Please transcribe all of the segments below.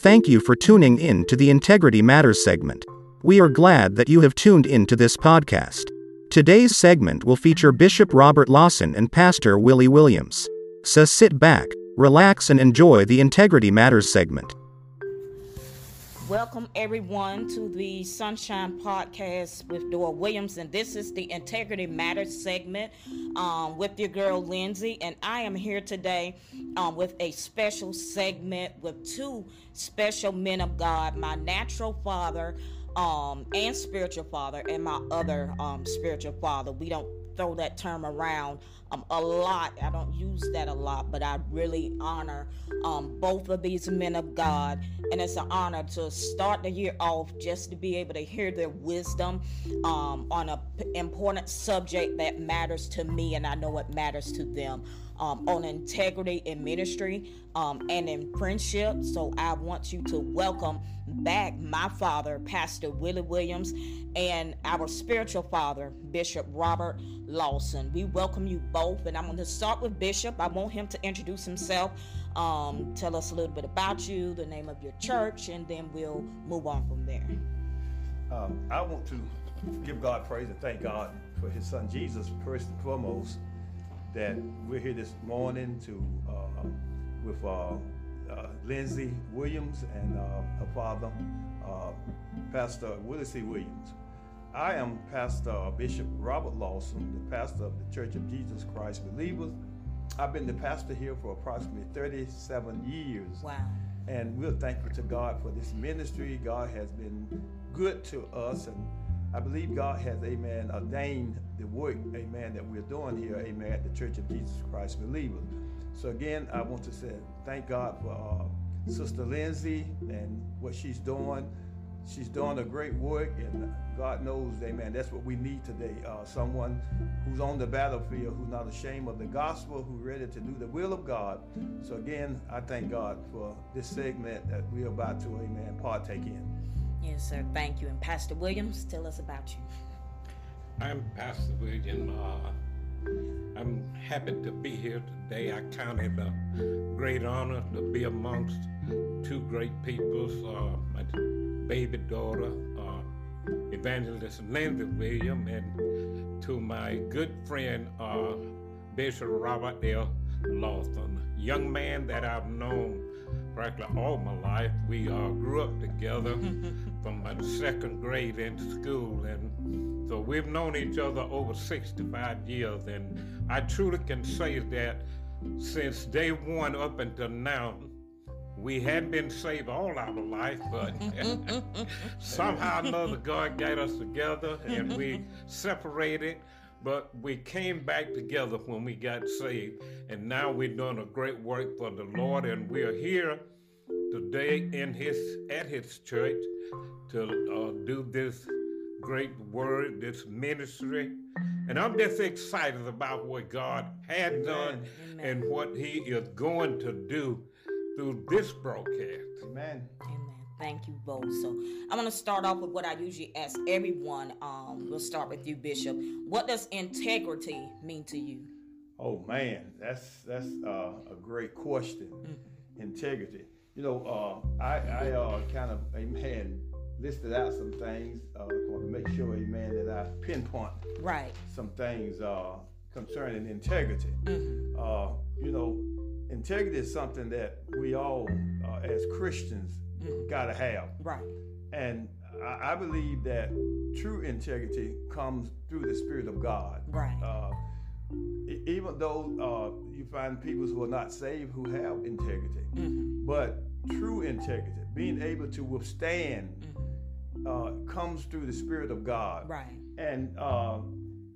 Thank you for tuning in to the Integrity Matters segment. We are glad that you have tuned in to this podcast. Today's segment will feature Bishop Robert Lawson and Pastor Willie Williams. So sit back, relax, and enjoy the Integrity Matters segment. Welcome everyone to the Sunshine Podcast with Dora Williams, and this is the Integrity Matters segment um, with your girl Lindsay. And I am here today um, with a special segment with two special men of God, my natural father um, and spiritual father, and my other um, spiritual father. We don't throw that term around um, a lot. I don't use that a lot, but I really honor um, both of these men of God. And it's an honor to start the year off just to be able to hear their wisdom um, on an p- important subject that matters to me, and I know it matters to them. Um, on integrity in ministry um, and in friendship. So I want you to welcome back my father, Pastor Willie Williams, and our spiritual father, Bishop Robert Lawson. We welcome you both, and I'm going to start with Bishop. I want him to introduce himself, um, tell us a little bit about you, the name of your church, and then we'll move on from there. Um, I want to give God praise and thank God for His Son Jesus first and foremost. That we're here this morning to uh, with uh, uh, Lindsay Williams and uh, her father, uh, Pastor Willie C. Williams. I am Pastor Bishop Robert Lawson, the pastor of the Church of Jesus Christ Believers. I've been the pastor here for approximately 37 years. Wow. And we're thankful to God for this ministry. God has been good to us, and I believe God has, amen, ordained the work, amen, that we're doing here, amen, at the Church of Jesus Christ Believers. So again, I want to say thank God for uh, Sister Lindsay and what she's doing. She's doing a great work, and God knows, amen, that's what we need today. Uh, someone who's on the battlefield, who's not ashamed of the gospel, who's ready to do the will of God. So again, I thank God for this segment that we're about to, amen, partake in. Yes, sir. Thank you. And Pastor Williams, tell us about you. I'm Pastor William. Uh, I'm happy to be here today. I count it a great honor to be amongst two great peoples. Uh, my baby daughter, uh, Evangelist Linda William, and to my good friend, uh, Bishop Robert L. Lawson, young man that I've known practically all my life. We uh, grew up together from my second grade in school, and so we've known each other over 65 years. And I truly can say that since day one up until now, we hadn't been saved all our life, but somehow or another God got us together and we separated, but we came back together when we got saved. And now we're doing a great work for the Lord, and we're here today in his at his church to uh, do this great word, this ministry. And I'm just excited about what God has done Amen. and what he is going to do through this broadcast. Amen. Amen. Thank you both. So I'm gonna start off with what I usually ask everyone. Um, we'll start with you, Bishop. What does integrity mean to you? Oh man, that's that's uh, a great question. Integrity. You know, uh, I I uh, kind of amen listed out some things uh, to make sure amen that I pinpoint Right. some things uh, concerning integrity. Mm-hmm. Uh, you know, integrity is something that we all, uh, as Christians, gotta have. Right. And I, I believe that true integrity comes through the Spirit of God. Right. Uh, even though uh, you find people who are not saved who have integrity, Mm-hmm. but true integrity, being able to withstand, uh, comes through the Spirit of God. Mm-hmm. Right. And uh,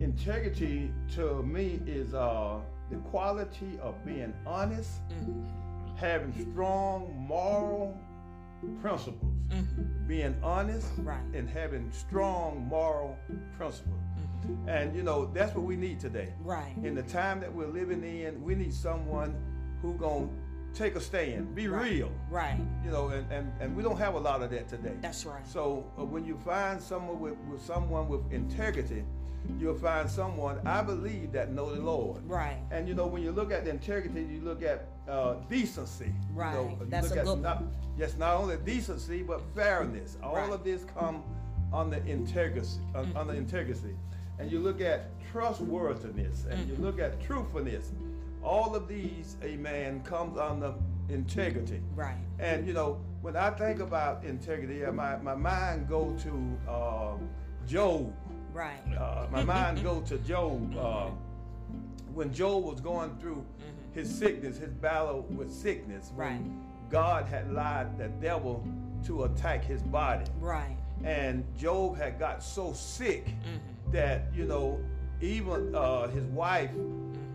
integrity to me is uh, the quality of being honest, Mm-hmm. having strong moral principles. Being honest Mm-hmm. Right. and having strong moral principles. And you know, that's what we need today. Mm-hmm. Right. In the time that we're living in, we need someone who gonna take a stand, be Right. real. Right. You know, and, and, and we don't have a lot of that today. That's right. So uh, when you find someone with, with someone with integrity, you'll find someone I believe that know the Lord. Right. And you know, when you look at the integrity, you look at uh, decency. Right. You know, you That's look a at good not, yes, not only decency but fairness. All Right. of this come on the integrity. On, Mm-hmm. Under integrity, and you look at trustworthiness, and you Mm-hmm. look at truthfulness. All of these, amen, comes on the integrity. Right. And you know, when I think about integrity, uh, my, my mind go to uh, Job. Right. Uh, my mind go to Job. Uh, when Job was going through his sickness, his battle with sickness, Right. God had lied the devil to attack his body. Right. And Job had got so sick Mm-hmm. that, you know, even uh, his wife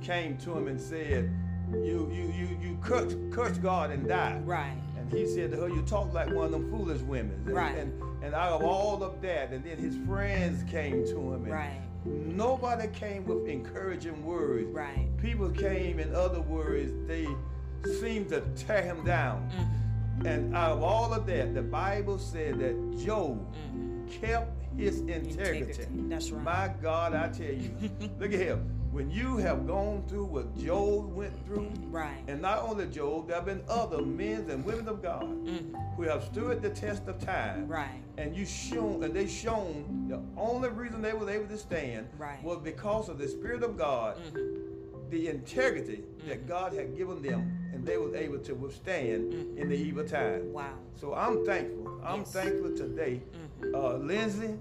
came to him and said, You you you you curse, curse God and die. Right. He said to her, You talk like one of them foolish women. And, Right. And, and out of all of that, and then his friends came to him. And Right. Nobody came with encouraging words. Right. People came, in other words, they seemed to tear him down. Mm-hmm. And out of all of that, the Bible said that Job kept his integrity. Mm-hmm. Integrity, that's right. My God, I tell you. look at him. When you have gone through what Job went through, Right. and not only Job, there have been other men and women of God mm-hmm. who have stood the test of time. Mm-hmm. Right. And you shown and they shown the only reason they were able to stand Right. was because of the Spirit of God, mm-hmm. the integrity that mm-hmm. God had given them, and they was able to withstand in the evil time. Wow. So I'm thankful. I'm Yes. thankful today, uh, Lindsay,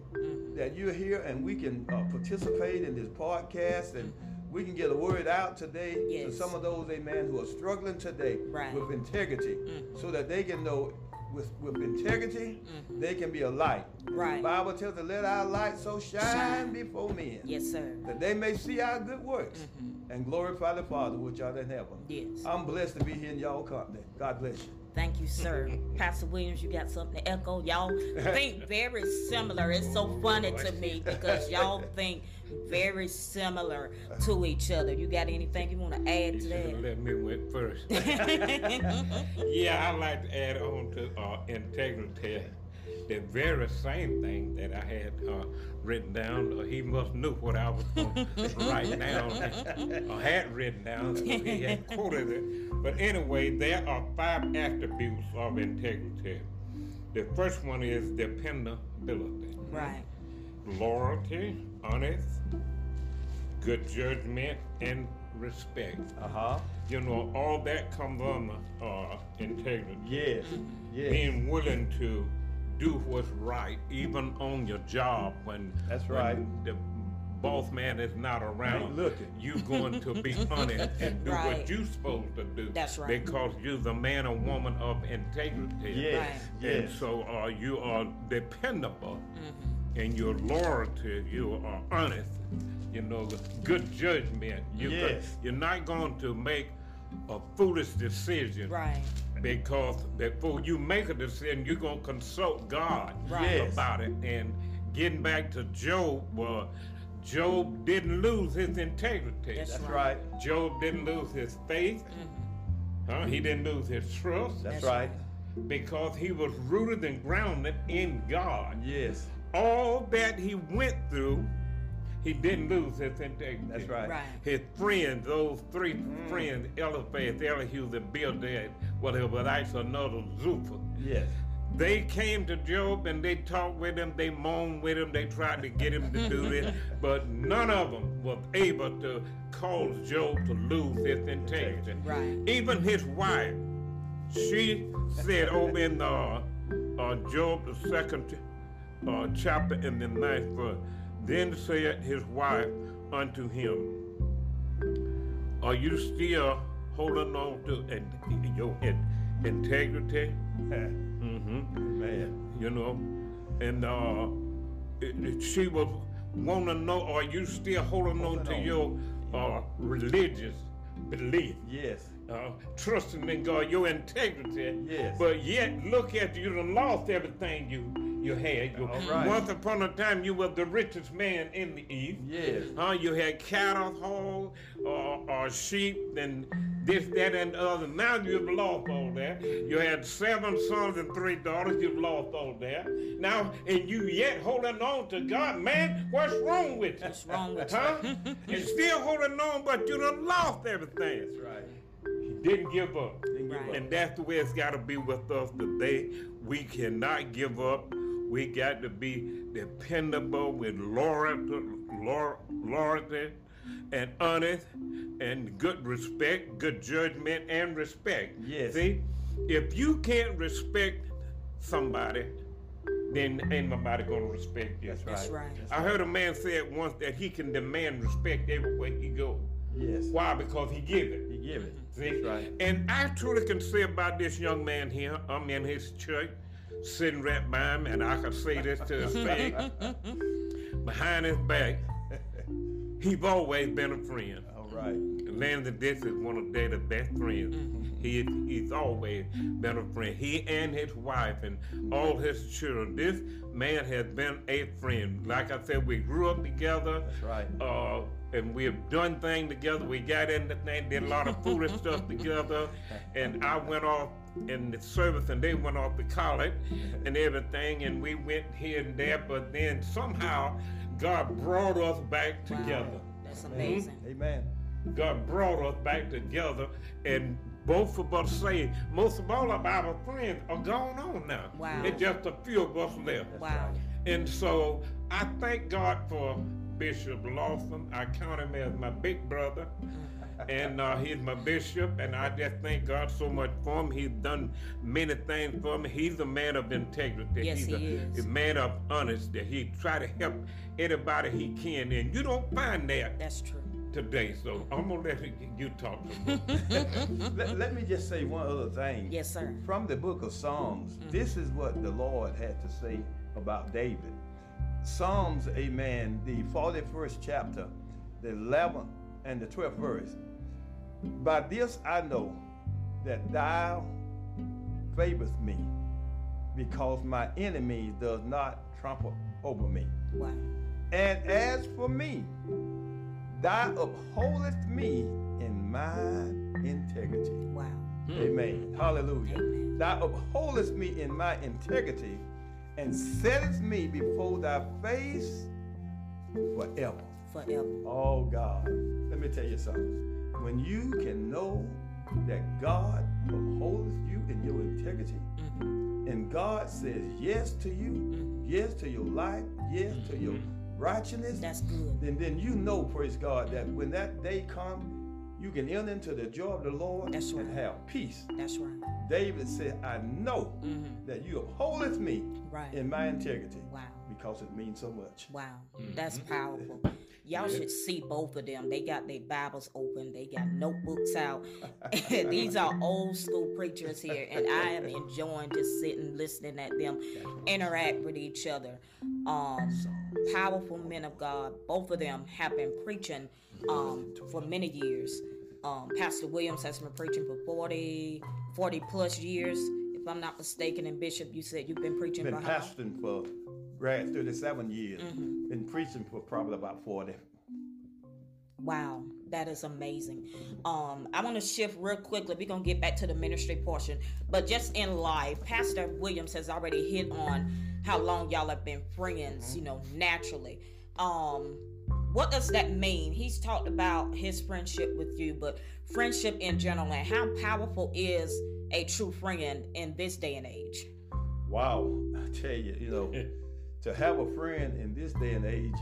that you're here and we can uh, participate in this podcast and we can get a word out today to some of those, amen, who are struggling today Right. with integrity mm. so that they can know with, with integrity, mm. they can be a light. Right. The Bible tells us, let our light so shine, Shine. before men Yes, sir. that they may see our good works mm-hmm. and glorify the Father which art in heaven. Yes. I'm blessed to be here in y'all company. God bless you. Thank you, sir. Pastor Williams, you got something to echo? Y'all think very similar. It's so funny to me because y'all think very similar to each other. You got anything you want to add You to should have that? let me went first. yeah, I like to add on to uh, integrity. The very same thing that I had uh, written down. Uh, he must knew what I was going to write down or had written down. So he had quoted it. But anyway, there are five attributes of integrity. The first one is dependability Right. loyalty, honest, good judgment, and respect. Uh huh. You know, all that comes under uh, integrity. Yes. Yes. Being willing to do what's right, even on your job when That's when right. the boss man is not around. Ain't looking. You going to be honest and do Right. what you're supposed to do. That's right. Because you're the man or woman of integrity. Yes. Right. And Yes. so uh, you are dependable Mm-hmm. and your loyalty, you are honest, you know, good judgment. You could- Yes. you're not going to make a foolish decision Right. Because before you make a decision, you're going to consult God Right. Yes. about it. And getting back to Job, well, Job didn't lose his integrity. That's That's right. right. Job didn't lose his faith. Mm-hmm. Huh? He didn't lose his trust That's That's right. because he was rooted and grounded in God. Yes. All that he went through, he didn't lose his integrity. That's right. Right. His friends, those three friends, Eliphaz, Elihu, and Bildad, whatever, that's another Zophar. Yes. They came to Job and they talked with him, they moaned with him, they tried to get him to do this, but none of them was able to cause Job to lose his integrity. Right. Even his wife, she said over in uh, uh, Job, the second uh, chapter in the ninth verse, then said his wife unto him, Are you still holding on to in, your in, integrity? Mm-hmm. Man. You know, and uh, it- it- she was want to know, are you still holding on Holding to on. your uh, religious belief? Yes. Uh, trusting in God, your integrity. Yes. But yet, look at you, you done lost everything you you had. You, All right. Once upon a time, you were the richest man in the East. Yes. Huh? You had cattle, hogs, or, uh, or uh, sheep, and this, that, and the other. Now you've lost all that. You had seven sons and three daughters. You've lost all that. Now, and you yet holding on to God. Man, what's wrong with you? What's wrong with huh? and still holding on, but you done lost everything. That's right. He didn't give up. Didn't give Right. up. And that's the way it's got to be with us today. We cannot give up. We got to be dependable with loyalty, loyalty and honest and good respect, good judgment and respect. Yes. See, if you can't respect somebody, then ain't nobody gonna respect you. That's right. That's right. That's I heard a man say it once that he can demand respect everywhere he goes. Yes. Why? Because he give it. He give it. See? Right. And I truly can say about this young man here, I'm in his church, sitting right by him, and I can say this to his face, behind his back, he's always been a friend. All right. And Landon This is one of their best friends. He, he's always been a friend. He and his wife and all his children. This man has been a friend. Like I said, we grew up together. That's right. Uh, and we have done things together. We got in the thing, did a lot of foolish stuff together. And I went off in the service and they went off to college and everything. And we went here and there. But then somehow God brought us back Wow. together. That's amazing. Mm-hmm. Amen. God brought us back together, and both of us say most of all of our friends are gone on now. Wow. It's just a few of us left. Wow. And so I thank God for Bishop Lawson. I count him as my big brother. And uh, he's my bishop, and I just thank God so much for him. He's done many things for me. He's a man of integrity. Yes, he's he a, is. a man of honesty. That he try to help anybody he can, and you don't find that That's true. today. So I'm gonna let you talk to me. let, let me just say one other thing. Yes, sir. From the book of Psalms, this is what the Lord had to say about David. Psalms, amen, the 41st chapter, the 11th and the 12th verse. By this I know that thou favorest me, because my enemy does not trample over me. Wow. And as for me, thou upholdest me in my integrity. Wow. Hmm. Amen. Hallelujah. Amen. Thou upholdest me in my integrity and settest me before thy face forever. Forever. Oh God, let me tell you something. When you can know that God upholds you in your integrity, Mm-hmm. and God says yes to you, yes to your life, yes to your righteousness, That's good. then then you know, praise God, that when that day comes, you can enter into the joy of the Lord That's and right. have peace. That's right. David said, I know Mm-hmm. that you upholdeth me Right. in my integrity Wow. because it means so much. Wow, that's powerful. Y'all should see both of them. They got their Bibles open, they got notebooks out. These are old school preachers here, and I am enjoying just sitting, listening at them interact with each other. Um, powerful men of God. Both of them have been preaching um, for many years. Um, Pastor Williams has been preaching for 40, 40 plus years. If I'm not mistaken, and Bishop, you said you've been preaching Been for how long? pastoring for right 37 years. Mm-hmm. Been preaching for probably about 40. Wow, that is amazing. Um, I want to shift real quickly. We're gonna get back to the ministry portion, but just in life, Pastor Williams has already hit on how long y'all have been friends. You know, naturally. Um, what does that mean? He's talked about his friendship with you, but friendship in general, and how powerful is a true friend in this day and age? Wow, I tell you, you know, to have a friend in this day and age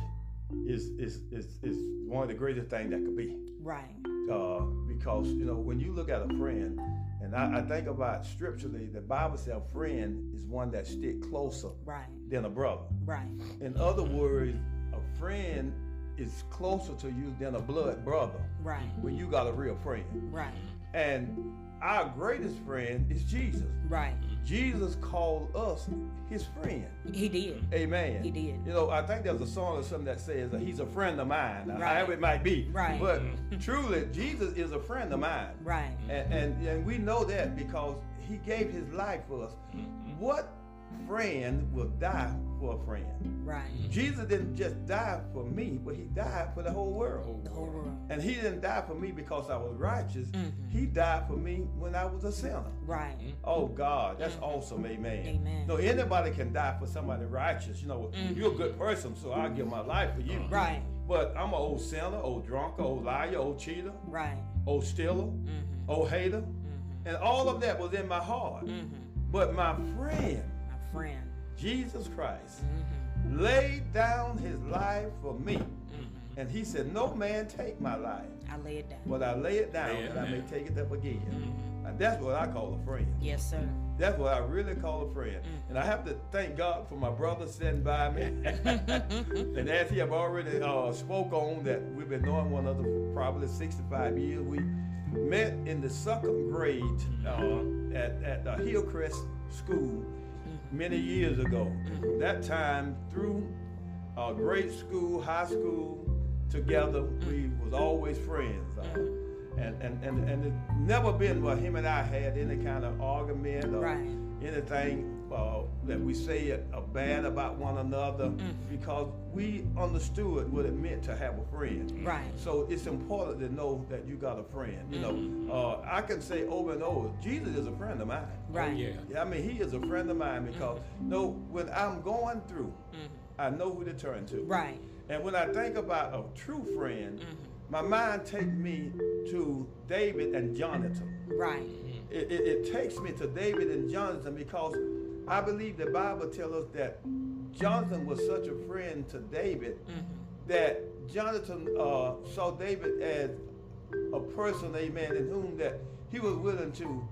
is is is, is one of the greatest things that could be. Right. uh, because you know when you look at a friend, and I, I think about scripturally, the Bible says friend is one that stick closer Right. than a brother. Right. In other words, a friend is closer to you than a blood brother Right. when you got a real friend. Right. And our greatest friend is Jesus. Right. Jesus called us his friend. He did. Amen. He did. You know, I think there's a song or something that says uh, he's a friend of mine. Right. However it might be. Right. But truly, Jesus is a friend of mine. Right. And, and and we know that because he gave his life for us. What friend will die for a friend. Right. Jesus didn't just die for me, but he died for the whole world. The whole world. And he didn't die for me because I was righteous. Mhm. He died for me when I was a sinner. Right. Oh God, that's awesome, amen. Amen. No, anybody can die for somebody righteous. You know, you're a good person, so I'll give my life for you. Right. But I'm an old sinner, old drunker, old liar, old cheater, Right. old stealer, Mm-hmm. old hater, and all of that was in my heart. Mm-hmm. But my friend, My friend. Jesus Christ, Mm-hmm. laid down his life for me. And he said, No man take my life, I lay it down. but I lay it down Lay it that I may take it up again. Mm-hmm. And that's what I call a friend. Yes, sir. That's what I really call a friend. Mm. And I have to thank God for my brother sitting by me. and as he have already uh, spoke on that we've been knowing one another for probably 65 years. We met in the second grade uh, at, at uh, Hillcrest School many years ago. That time through uh, grade school, high school, together, we was always friends. Uh, and, and, and, and it never been where him and I had any kind of argument or Right. Anything uh, that we say uh, bad about one another because we understood what it meant to have a friend. Right. So it's important to know that you got a friend. You know, uh, I can say over and over, Jesus is a friend of mine. Right. Yeah. Yeah, I mean, he is a friend of mine because no, when I'm going through, Mm-hmm. I know who to turn to. Right. And when I think about a true friend, my mind takes me to David and Jonathan. Right. It, it, it takes me to David and Jonathan because I believe the Bible tells us that Jonathan was such a friend to David mm-hmm. that Jonathan uh, saw David as a person, amen, in whom that he was willing to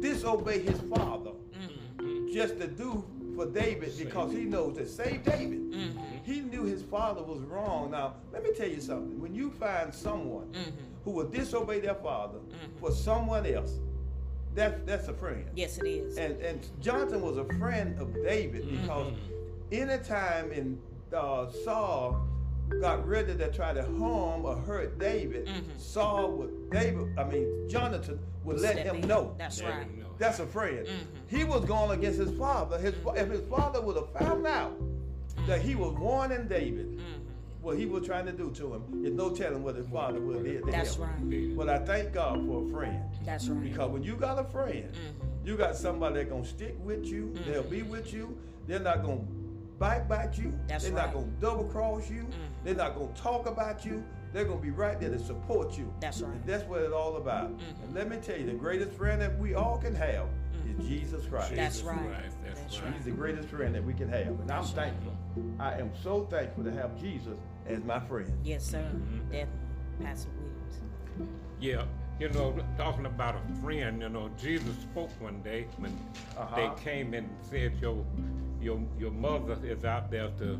disobey his father mm-hmm. just to do for David because he knows to save David. Mm-hmm. He knew his father was wrong. Now, let me tell you something. When you find someone who will disobey their father mm-hmm. for someone else, that's that's a friend. Yes, it is. And and Jonathan was a friend of David mm-hmm. because anytime in uh, Saul got ready to try to harm or hurt David, mm-hmm. Saul would David, I mean Jonathan would let Step him in. know. That's Let right. know. That's a friend. He was going against his father. His fa- if his father would have found out that he was warning David, what he was trying to do to him, there's no telling what his father would have did to That's him. right. But I thank God for a friend. That's right. Because when you got a friend, mm-hmm. you got somebody that's gonna stick with you, they'll be mm-hmm. with you, they're not gonna bite bite you, That's they're right. not gonna double cross you, mm-hmm. they're not gonna talk about you, they're gonna be right there to support you. That's right. And that's what it's all about. And let me tell you, the greatest friend that we all can have is Jesus Christ. That's Jesus right. Christ, that's That's right. He's the greatest friend that we can have. And I'm thankful. I am so thankful to have Jesus as my friend. Yes, sir. Definitely. Pastor Williams. Yeah, you know, talking about a friend, you know, Jesus spoke one day when Uh-huh. they came and said your your your mother is out there to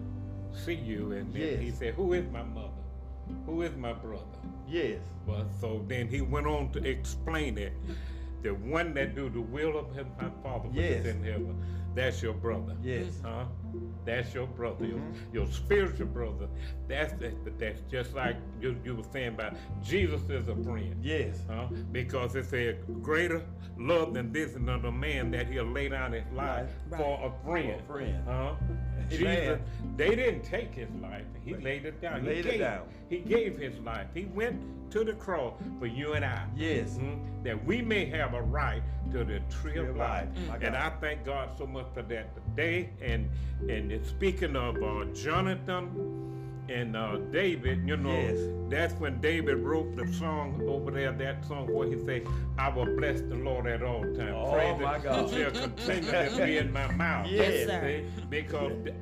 see you, and then he said, "Who is my mother? Who is my brother?" Yes. Well, so then he went on to explain it. The one that do the will of him, my Father which is in heaven, that's your brother. Yes. Huh? That's your brother, your, Mm-hmm. your spiritual brother. That's that, that's just like you, you were saying about Jesus is a friend. Yes. Huh? Because it said greater love than this and another man that he'll lay down his life Right. for a friend. For a friend. Huh? Jesus, they didn't take his life. He laid it down. He laid it gave, down. He gave his life. He went to the cross for you and I. Yes. Mhm. That we may have a right to the tree of of life. life. My And God. I thank God so much for that today. And and speaking of uh, Jonathan and uh, David, you know, Yes. that's when David wrote the song over there, that song where he say, I will bless the Lord at all times. Oh, Praise my God. shall continue to be in my mouth. Yes, sir. See? Because th-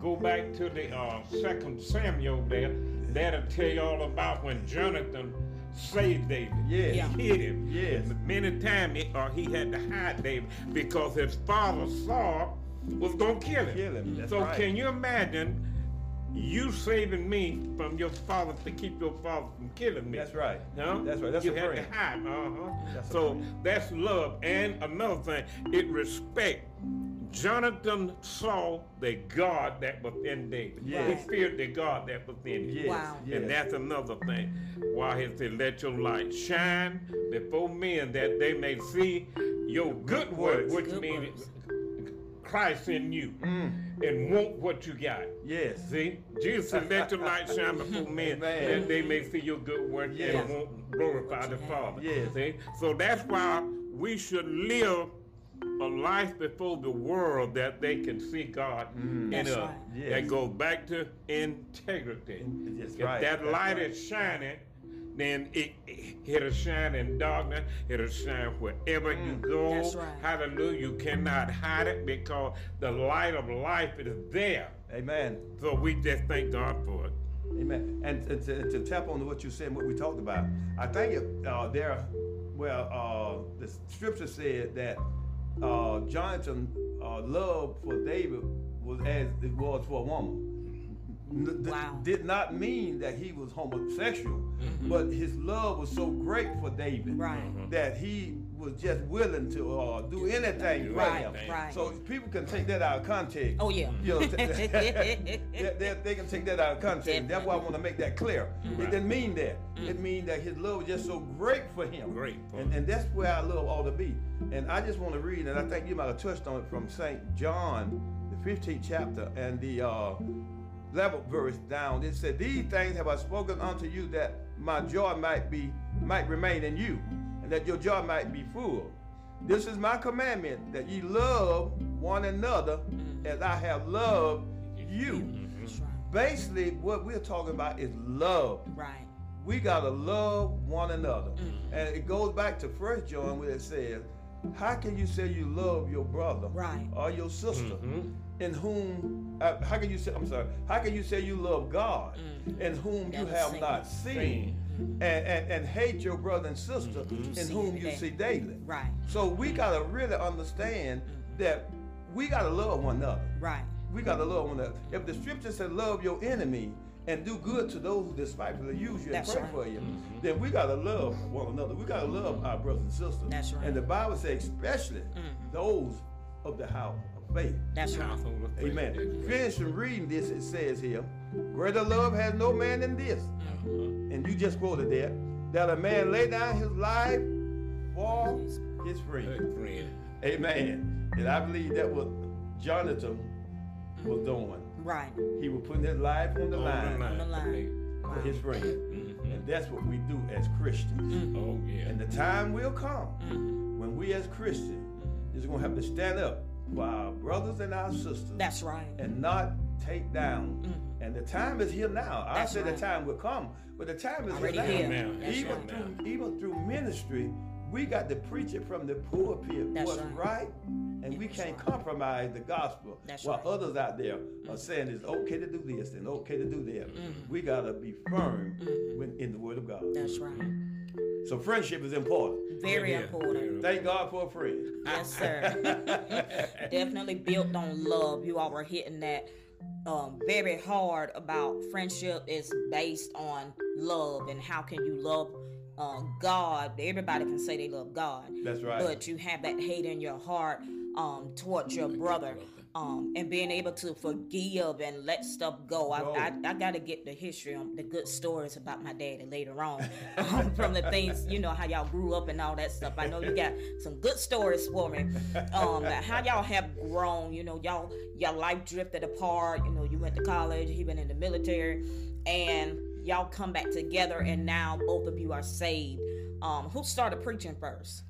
go back to the uh, second Samuel there, that'll tell you all about when Jonathan saved David. Yes. Yeah. He hid him. Yes. Many times he, uh, he had to hide David because his father Saul was gonna kill him. Kill him, that's so right. can you imagine you saving me from your father to keep your father from killing me? That's right. No? That's right. That's you a had friend. to hide. Uh-huh. That's so that's love. And another thing, it respect. Jonathan saw the God that was in David. Yes. He feared the God that was in him. Yes. Wow. Yes. And that's another thing. Why he said, let your light shine before men that they may see your good work, works. which Good means works. Christ in you mm. and want what you got. Yes. See, Jesus said, "Let your light shine before men, Amen. that they may see your good work Yes. and won't glorify the Father." Yes. See, so that's why we should live a life before the world that they can see God in That's us. right. Yes. That goes back to integrity. That's if right. that That's light right. is shining, then it, it it'll shine in darkness. It'll shine wherever you Mm. go. That's right. Hallelujah. You cannot hide it because the light of life is there. Amen. So we just thank God for it. Amen. And, and to, to tap on what you said, and what we talked about, I think it, uh, there, well, uh, the scripture said that uh, Jonathan uh, love for David was as it was for a woman. Wow. Did not mean that he was homosexual, but his love was so great for David Right. that he was just willing to uh, do anything for Right, him. right. So people can take that out of context. Oh yeah. You know, they, they, they can take that out of context. That's why I want to make that clear. It didn't mean that. It means that his love was just so great for him. Great And, and that's where our love ought to be. And I just want to read, and I think you might have touched on it from St. John, the 15th chapter, and the uh, 11th verse down. It said, These things have I spoken unto you that my joy might be might remain in you, and that your joy might be full. This is my commandment that ye love one another as I have loved you. Basically, what we're talking about is love. Right. We gotta love one another. And it goes back to First John where it says, How can you say you love your brother Right. or your sister Mm-hmm. in whom uh, how can you say I'm sorry, how can you say you love God in whom you Never have seen. not seen Seen. And, and, and hate your brother and sister mm-hmm. in See whom you see daily? Right. So we gotta really understand mm-hmm. that we gotta love one another. Right. We gotta love one another. If the scripture said love your enemy and do good to those who despitefully use you That's and pray right. for you, mm-hmm. then we gotta love one another. We gotta love our brothers and sisters. That's right. And the Bible says especially those of the house of faith. That's right. Household of faith. Amen. Finishing reading this, it says here, greater love has no man than this. Uh-huh. And you just quoted that, that a man lay down his life for his friend. Friend. Amen. And I believe that what Jonathan was mm-hmm. doing. Right. He was putting his life on the On line On the line. for his friend. Mm-hmm. And that's what we do as Christians. Mm-hmm. Oh yeah. And the time will come when we as Christians is going to have to stand up for our brothers and our sisters That's right. and not take down. Mm-hmm. And the time is here now. I That's said right. the time will come, but the time is Already here here. now. Now, That's even right. through even through ministry, we got to preach it from the pulpit That's what's right. right, and we can't right. compromise the gospel. That's while right. others out there mm-hmm. are saying it's okay to do this and okay to do that. Mm-hmm. We gotta be firm mm-hmm. when, in the Word of God. That's right. So friendship is important. Very Yeah. important. Thank God for a friend. Yes, sir. Definitely built on love. You all were hitting that um, very hard about friendship is based on love and how can you love uh, God. Everybody can say they love God. That's right. But you have that hate in your heart um, towards your brother. Um, and being able to forgive and let stuff go. I, Go. I, I got to get the history on the good stories about my daddy later on um, from the things, you know, how y'all grew up and all that stuff. I know you got some good stories for me. Um, how y'all have grown, you know, y'all, your life drifted apart. You know, you went to college, he went in the military, and y'all come back together, and now both of you are saved. Um, who started preaching first?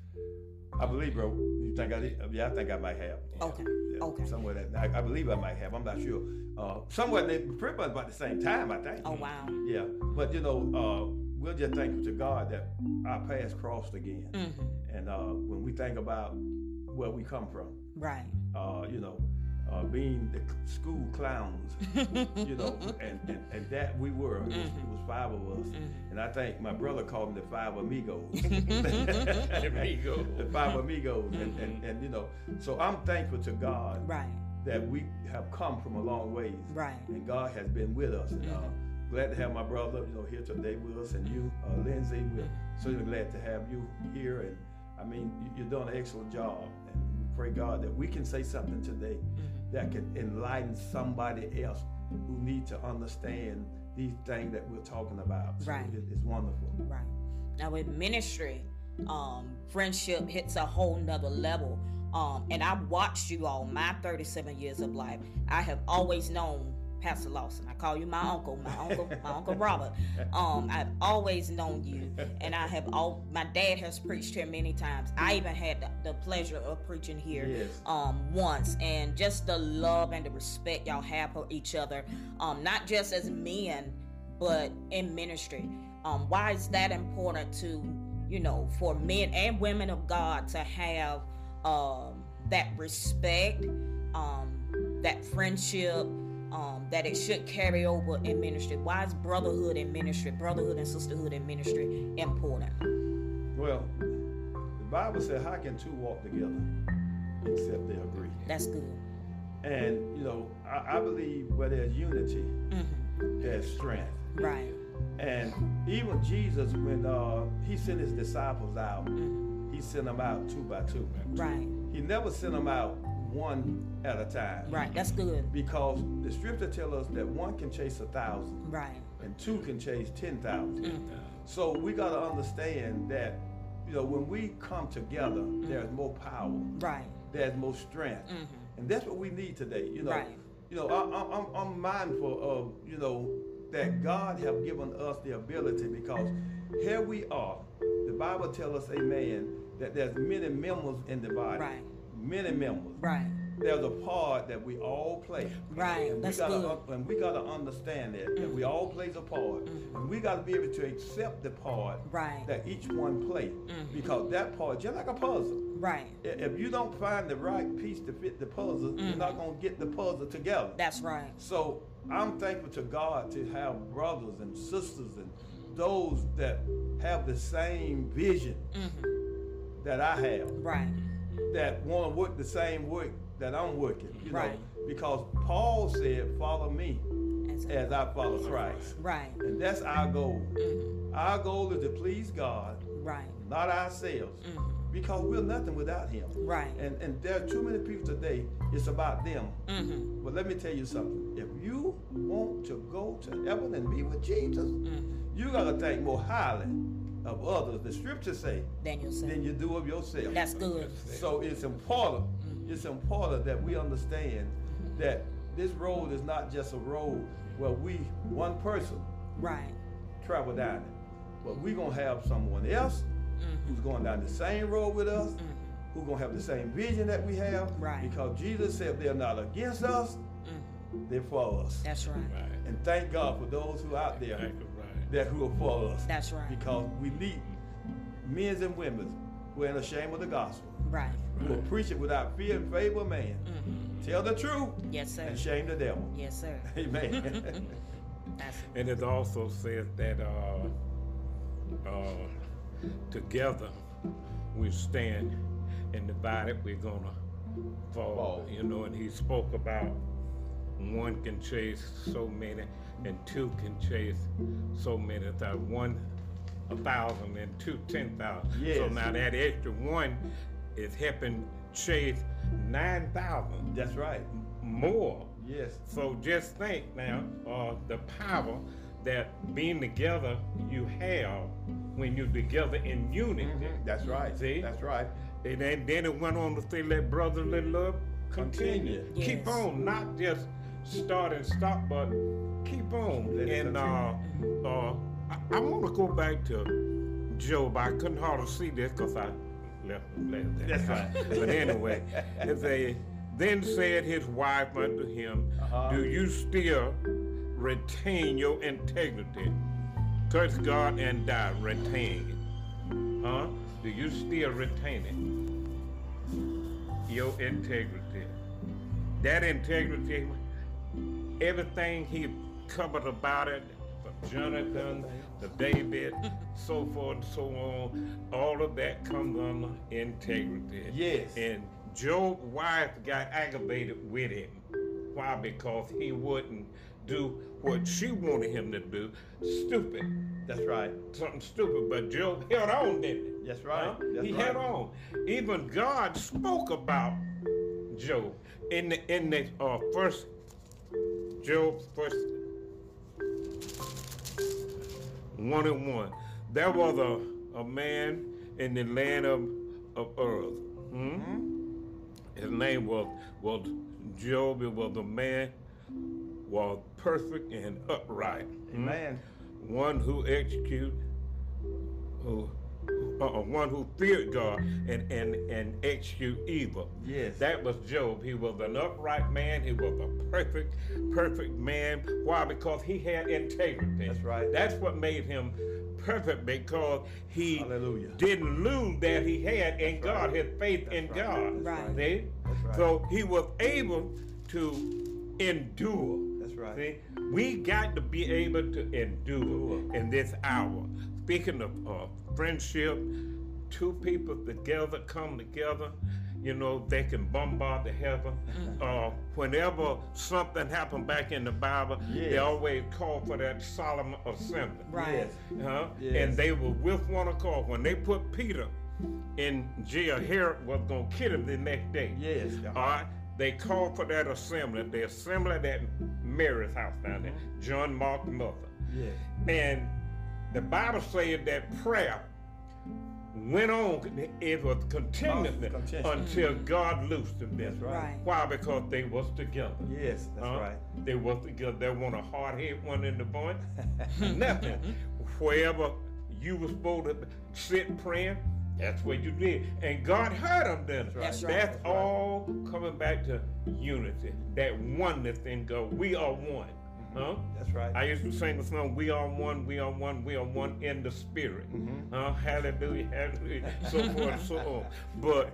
I believe, bro. Think I did? Yeah, I think I might have. Okay. Yeah, Okay. Somewhere that I, I believe I might have. I'm not sure. Uh, somewhere they pretty much about the same time, I think. Oh wow. Yeah, but you know, uh, we're just thankful to God that our paths crossed again. Mm-hmm. And uh, when we think about where we come from, Right. uh, you know, uh, being the school clowns, you know, and, and, and that we were. It was, Mm-hmm. it was five of us. And I think my brother called them the five amigos. Amigo. the five amigos. And, and, and, you know, so I'm thankful to God Mm-hmm. Right. that we have come from a long ways. Right. And God has been with us. And uh, Mm-hmm. glad to have my brother, you know, here today with us, and you, uh, Lindsay. We're Mm-hmm. certainly glad to have you here. And I mean, you- you're doing an excellent job. And we pray God that we can say something today Mm-hmm. That can enlighten somebody else who need to understand these things that we're talking about. So Right. it- it's wonderful. Right. Now with ministry, um, friendship hits a whole nother level. Um, and I've watched you all my 37 years of life. I have always known Pastor Lawson. I call you my uncle, my uncle, my uncle Robert. Um, I've always known you, and I have all. My dad has preached here many times. I even had the, the pleasure of preaching here Yes. um, once, and just the love and the respect y'all have for each other, um, not just as men, but in ministry. Um, why is that important to you know for men and women of God to have um, that respect, um, that friendship? Um, that it should carry over in ministry. Why is brotherhood in ministry, brotherhood and sisterhood in ministry important? Well, the Bible said, "How can two walk together except they agree?" That's good. And you know, I, I believe where there's unity, hmm there's strength. Right. And even Jesus, when uh, he sent his disciples out, hmm he sent them out two by two. Right. He never sent them out one at a time. Right. That's good. Because the scripture tells us that one can chase a thousand Right. and two can chase ten thousand. Mm. So we got to understand that, you know, when we come together, Mm-hmm. there's more power, Right. there's more strength, hmm and that's what we need today. You know, Right. you know, I, I, I'm, I'm mindful of, you know, that God have given us the ability because here we are. The Bible tells us, Amen, that there's many members in the body, Right. Many members. Right. There's a part that we all play. Right. And That's we gotta, good. and we gotta understand that, that we all plays a part, and we gotta be able to accept the part Right. that each one play, Mhm. because that part, just like a puzzle, Right. if you don't find the right piece to fit the puzzle, you're not gonna get the puzzle together. That's right. So I'm thankful to God to have brothers and sisters and those that have the same vision hmm that I have, Right. That want to work the same work that I'm working. You Right. know, because Paul said, "Follow me As- as I follow Christ," Right. and that's our goal. hmm Our goal is to please God, Right. not ourselves, hmm because we're nothing without Him. Right. And and there are too many people today. It's about them. hmm But let me tell you something. If you want to go to heaven and be with Jesus, hmm you gotta think more highly of others. The scriptures say Then you'll than you do of yourself. That's good. So it's important. It's important that we understand that this road is not just a road where we, one person, Right. travel down it. But we're gonna have someone else who's going down the same road with us, who's gonna have the same vision that we have. Right. Because Jesus said they're not against us, hmm they're for us. That's right. Right. And thank God for those who are out there Thank you, right. That who are for us. That's right. Because we need men and women who ain't ashamed of the gospel, Right. who will preach it without fear and favor of man. hmm Tell the truth Yes, sir. and shame the devil. Yes, sir. Amen. That's And it also says that uh, uh, together we stand and divided we're gonna fall. Fall. You know, and he spoke about one can chase so many and two can chase so many. That one a thousand and two ten thousand. So now that extra one is helping chase nine thousand That's right. more. Yes. So just think now uh, the power that being together you have when you're together in unity. That's right. See? That's right. And then, then it went on to say, let brotherly love continue. Continue. Keep on, not just start and stop, but keep on. Let and uh, uh, I, I want to go back to Job. I couldn't hardly see this because I left, left that. That's right. but anyway, say, then said his wife unto him, Uh-huh. Do you still retain your integrity? Curse God and die, retain it. Huh? Do you still retain it? Your integrity. That integrity, everything he covered about it, from Jonathan to David, so forth and so on, all of that comes under integrity. Yes. And Job's wife got aggravated with him. Why? Because he wouldn't do what she wanted him to do. Stupid. That's right. Something stupid. But Job held on, didn't he? That's right. Huh? That's he right. held on. Even God spoke about Job in the in the uh, first Job's first one and one. There was a, a man in the land of of Earth. Hmm? his name was was Job. It was a man was perfect and upright. Amen. One who execute who uh, one who feared God and and and execute evil. Yes. that was Job. He was an upright man. He was a perfect, perfect man. Why? Because he had integrity. That's right. That's what made him perfect because he Hallelujah. didn't lose that he had in That's God, right. his faith That's in right. God. That's Right. See? That's right. So he was able to endure. That's right. See, we got to be able to Endure. in this hour. Speaking of uh, friendship, two people together come together. You know, they can bombard the heaven. Uh, whenever something happened back in the Bible, they always call for that solemn assembly. Right. Yes. Huh? Yes. And they were with one accord. When they put Peter in jail, Herod was going to kill him the next day. Yes. All right. They called for that assembly. They assembled at Mary's house down there, John Mark's mother. Yes. And the Bible said that prayer went on. It was continuously Oh, until mm-hmm. God loosed them. That's right. Right. Why? Because they was together. Yes. That's Huh? right. They was together. There wasn't a hard head one in the bunch. Nothing. Wherever you was supposed to sit praying, that's what you did. And God heard them then. That's right. That's right. That's That's right. all coming back to unity. That oneness in God. We are one. Huh? That's right. I used to sing the song, We are one, we are one, we are one in the spirit. Huh? Hallelujah, hallelujah, so forth and so on. But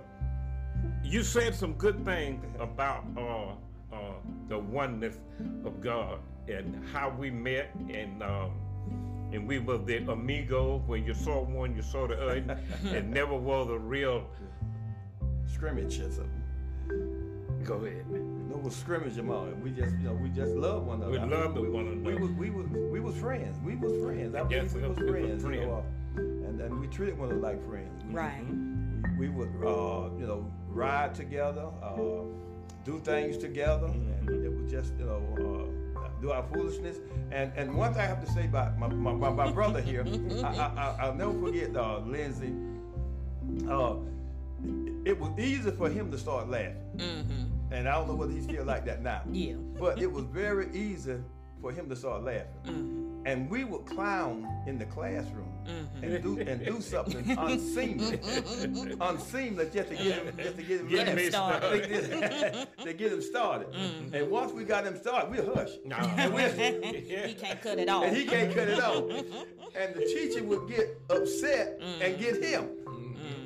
you said some good things about uh, uh, the oneness of God and how we met and um, and we were the amigo when you saw one, you saw the other. it never was a real. Scrimmage. Go ahead. No was scrimmage among it. We just, you know, we just love one another. We I mean, loved we, one We another. was, we was, we was friends. We was friends. I Yes, we we was was friends. You know, uh, and and we treated one another like friends. We, Right. We, we would, uh, you know, ride together, uh, do things together, and it was just, you know, uh, do our foolishness. And and one thing I have to say about my my, my, my brother here, I, I, I, I'll never forget uh, Lindsay. Uh, it was easy for him to start laughing. Mm-hmm. And I don't know whether he's still like that now. Yeah. But it was very easy for him to start laughing. Mm-hmm. And we would clown in the classroom mm-hmm. and do and do something unseemly, unseemly just to get him just to get him Get him started. to get him started. Mm-hmm. And once we got him started, we hush. Nah. He can't cut it off. And he can't cut it off. And the teacher would get upset and mm-hmm. get him.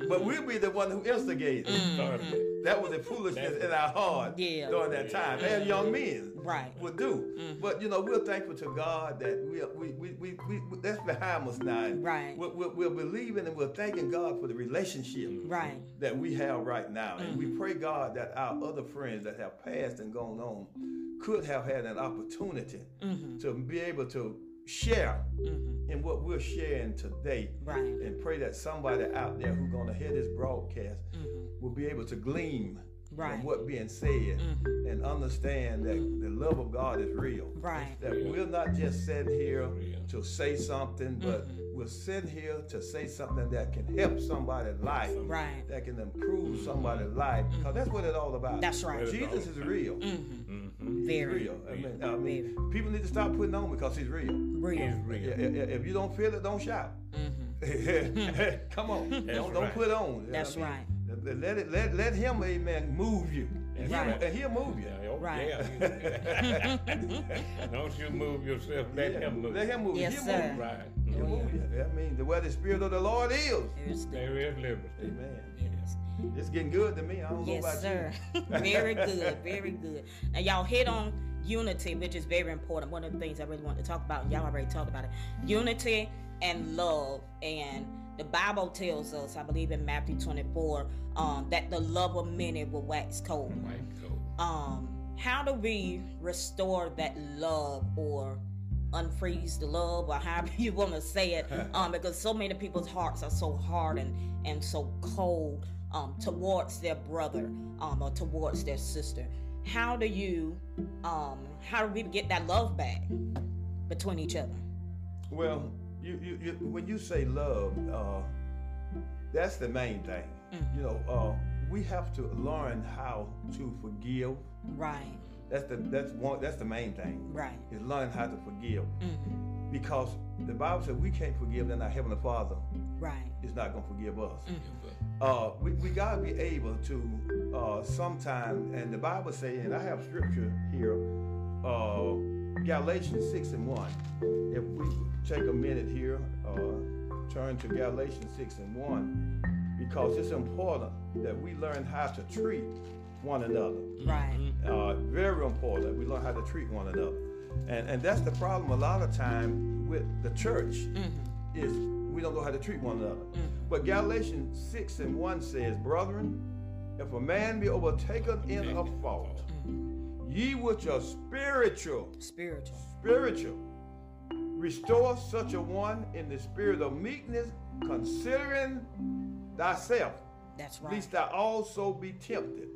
But we'd be the one who instigated. That was the foolishness in our heart Yeah. during that time, as young men Right. would do. Mm-hmm. But you know, we're thankful to God that we we we, we, we, we that's behind us now. Right. We're, we're, we're believing and we're thanking God for the relationship mm-hmm. Right. that we have right now, and we mm-hmm. pray God that our other friends that have passed and gone on could have had an opportunity to be able to share mm-hmm. in what we're sharing today. Right. and pray that somebody out there who's going to hear this broadcast mm-hmm. will be able to glean Right. from what being said mm-hmm. and understand that mm-hmm. the love of God is real. Right. That we're not just sitting here to say something, but mm-hmm. we're sitting here to say something that can help somebody's life. Right. That can improve somebody's life. Because that's what it's all about. That's right. Jesus is real. He's Very. real. I mean, I mean people need to stop putting on because he's real. Real. It's real. If you don't feel it, don't shout. Come on, don't, don't put on. You know That's what I right. Mean? Let it let, let him, amen, move you, and, Right. he'll, and he'll move you. Yeah, oh, Right. yeah. Don't you move yourself, let Yeah, him move. Let him move. Yes. He'll sir. Move. Right. He'll oh, move you. I mean, the where the spirit of the Lord is. There's the- There is liberty. Amen. yes. It's getting good to me. I don't know Yes, about sir. very good, very good. Now, y'all hit on unity, which is very important. One of the things I really want to talk about, and y'all already talked about it unity and love. And the Bible tells us, I believe in Matthew 24, um, that the love of many will wax cold. Um, how do we restore that love or unfreeze the love or however you want to say it um, because so many people's hearts are so hard and, and so cold um, towards their brother um, or towards their sister how do you um, how do we get that love back between each other. Well, you, you, you when you say love, uh, that's the main thing. Mm. You know, uh, we have to learn how to forgive. Right. That's the that's one that's the main thing. Right. Is learn how to forgive. Mm-hmm. Because the Bible says we can't forgive, then our Heavenly Father Right. is not gonna forgive us. Mm-hmm. Uh, we, we gotta be able to uh, sometime, and the Bible saying, I have scripture here, uh, Galatians six and one. If we take a minute here, uh, turn to Galatians six and one, because it's important that we learn how to treat one another. Right. Uh, very important that we learn how to treat one another, and and that's the problem a lot of time with the church is we don't know how to treat one another. But Galatians 6 and 1 says, Brethren, if a man be overtaken in a fault, ye which are spiritual, Spiritual. spiritual, restore such a one in the spirit of meekness, considering thyself, That's right. lest thou also be tempted.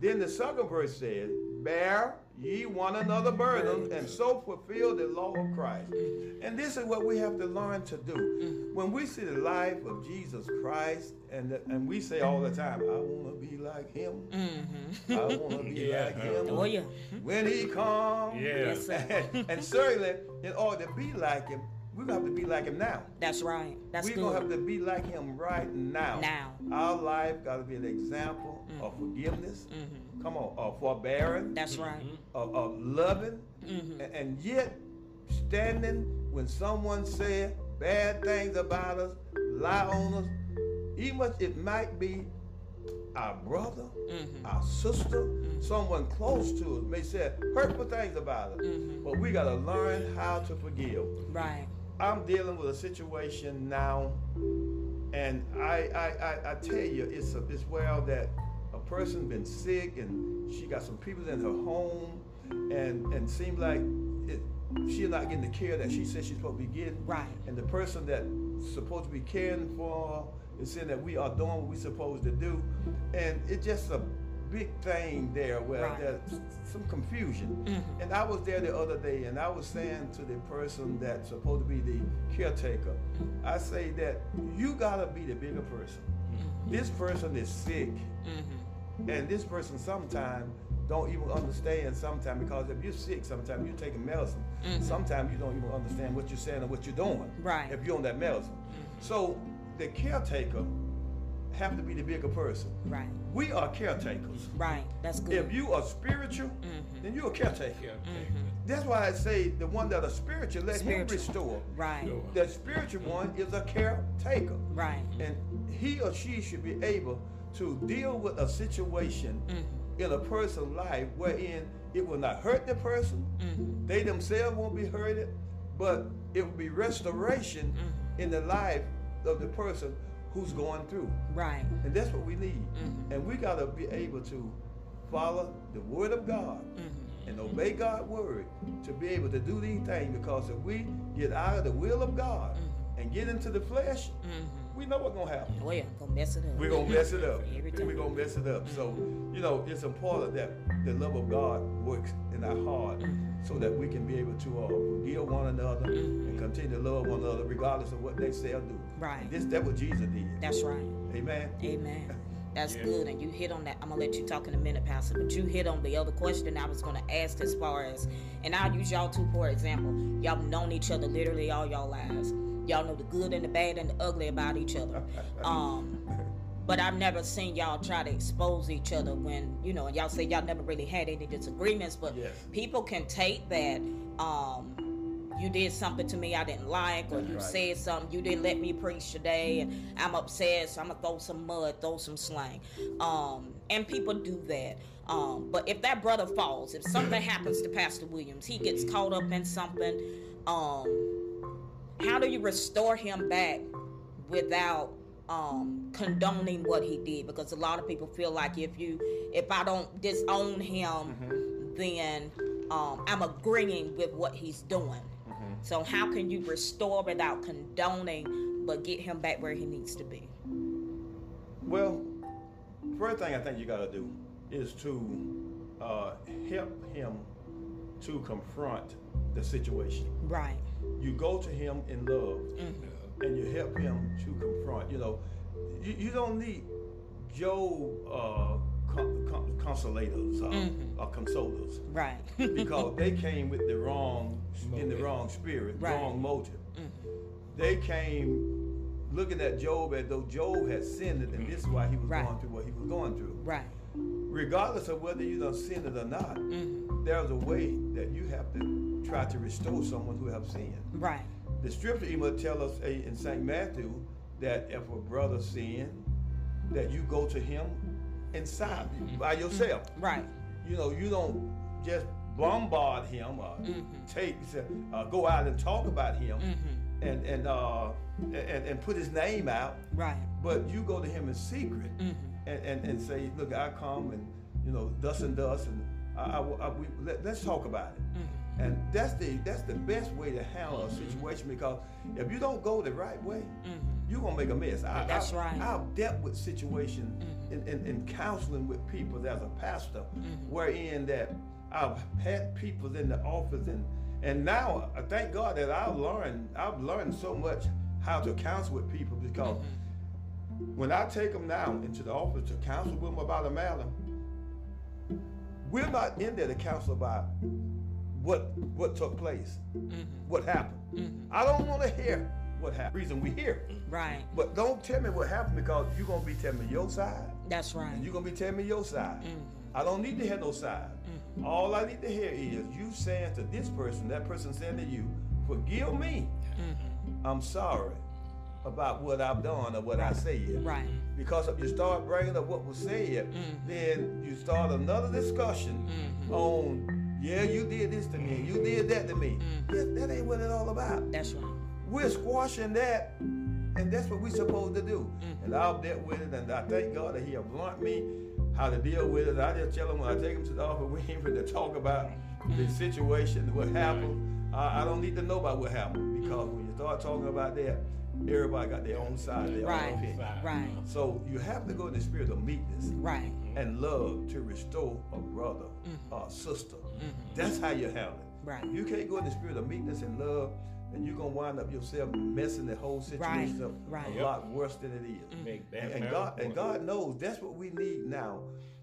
Then the second verse says, Bear ye one another burdens, and so fulfill the law of Christ. And this is what we have to learn to do. When we see the life of Jesus Christ, and, and we say all the time, I want to be like him. Mm-hmm. I want to be Yeah. like him. Oh yeah. When he comes. Yeah. Yes, and certainly, in order to be like him, we're going to have to be like him now. That's right. That's We're good. gonna have to be like him right now. Now. Our life gotta be an example of forgiveness. Mm-hmm. Come on, of forbearing, That's right. of, of loving, mm-hmm. a- and yet standing when someone said bad things about us, lie on us, even if it might be our brother, mm-hmm. our sister, someone close to us may say hurtful things about us. But we gotta learn how to forgive. Right. I'm dealing with a situation now, and I I, I, I tell you, it's a, it's well that person been sick and she got some people in her home, and and seemed like it, she's not getting the care that she said she's supposed to be getting. Right. And the person that's supposed to be caring for is saying that we are doing what we're supposed to do, and it's just a big thing there where Right. there's some confusion. Mm-hmm. And I was there the other day, and I was saying to the person that's supposed to be the caretaker, mm-hmm. I say that you gotta be the bigger person. Mm-hmm. This person is sick, and this person sometimes don't even understand sometimes because if you're sick sometimes you're taking medicine mm-hmm. sometimes you don't even understand what you're saying or what you're doing Right. if you're on that medicine mm-hmm. so the caretaker have to be the bigger person Right. we are caretakers Right. That's good. if you are spiritual mm-hmm. then you're a caretaker Yeah, that's why i say the one that are spiritual let him restore right. Sure. the spiritual one is a caretaker Right. and he or she should be able to deal with a situation mm-hmm. in a person's life wherein it will not hurt the person, mm-hmm. they themselves won't be hurted, but it will be restoration mm-hmm. in the life of the person who's going through. Right. And that's what we need. And we got to be able to follow the word of God and obey God's word to be able to do these things because if we get out of the will of God and get into the flesh, we know what's going to happen. Oh yeah. Gonna mess it up. We're gonna mess it up. Every time. We're gonna mess it up. So, you know, it's important that the love of God works in our heart so that we can be able to uh, forgive one another and continue to love one another regardless of what they say or do. Right. And this that's what Jesus did. That's right. Amen. Amen. That's Yeah. good. And you hit on that. I'm going to let you talk in a minute, Pastor. But you hit on the other question I was going to ask as far as, and I'll use y'all two for example. Y'all known each other literally all y'all lives. Y'all know the good and the bad and the ugly about each other. Um, but I've never seen y'all try to expose each other when, you know, and y'all say y'all never really had any disagreements. But Yes. people can take that. Um, you did something to me I didn't like, or That's you right. said something you didn't let me preach today, and I'm upset, so I'm gonna throw some mud, throw some slang. Um, and people do that. Um, but if that brother falls, if something happens to Pastor Williams, he gets caught up in something. Um, how do you restore him back without um, condoning what he did? Because a lot of people feel like if you, if I don't disown him, then um, I'm agreeing with what he's doing. So how can you restore without condoning, but get him back where he needs to be? Well, first thing I think you gotta do is to uh, help him to confront the situation. Right. You go to him in love. and you help him to confront. You know, you, you don't need Job uh, con- con- consolators uh, Mm-hmm. or consolers Right. because they came with the wrong in the wrong spirit, Right. Mm-hmm. wrong motive. They came looking at Job as though Job had sinned, and this is why he was Right. going through what he was going through. right. Regardless of whether you done sinned it or not, Mm-hmm. There's a way that you have to try to restore someone who have sinned. Right. The scripture even tell us eh, in St. Matthew that if a brother sin, that you go to him inside by yourself. Right. You know, you don't just bombard him or take uh, go out and talk about him and and uh and, and put his name out, Right. but you go to him in secret and, and, and say, look, I come and you know thus and thus and I, I, we, let, us talk about it. Mm-hmm. And that's the that's the best way to handle a situation because if you don't go the right way, mm-hmm. you're gonna make a mess. I, That's I, right. I've dealt with situations mm-hmm. in, in, in counseling with people as a pastor, wherein that I've had people in the office and and now I thank God that I've learned I've learned so much how to counsel with people because when I take them now into the office to counsel with them about a matter, we're not in there to counsel about what what took place, mm-hmm. what happened. Mm-hmm. I don't want to hear what happened. Reason we hear, Right. but don't tell me what happened because you're gonna be telling me your side, That's right. and you're gonna be telling me your side. Mm-hmm. I don't need to hear no side. All I need to hear is you saying to this person, that person saying to you, "Forgive me. I'm sorry about what I've done or what I said." Right. Because if you start bringing up what was said, mm-hmm. then you start another discussion mm-hmm. on, yeah, you did this to me, you did that to me. Mm-hmm. Yeah, that ain't what it's all about. That's right. We're squashing that, and that's what we're supposed to do. And I've dealt with it, and I thank God that He have learned me how to deal with it. I just tell him when I take him to the office, we ain't ready to talk about the situation, what happened. I, I don't need to know about what happened because when you start talking about that, everybody got their own side, their Right. own opinion. Right. So you have to go in the spirit of meekness Right. Mm-hmm. and love to restore a brother or a sister. Mm-hmm. That's how you handle it. Right. You can't go in the spirit of meekness and love, and you're gonna wind up yourself messing the whole situation up right. a lot worse than it is. Make that And, and God and. God knows that's what we need now.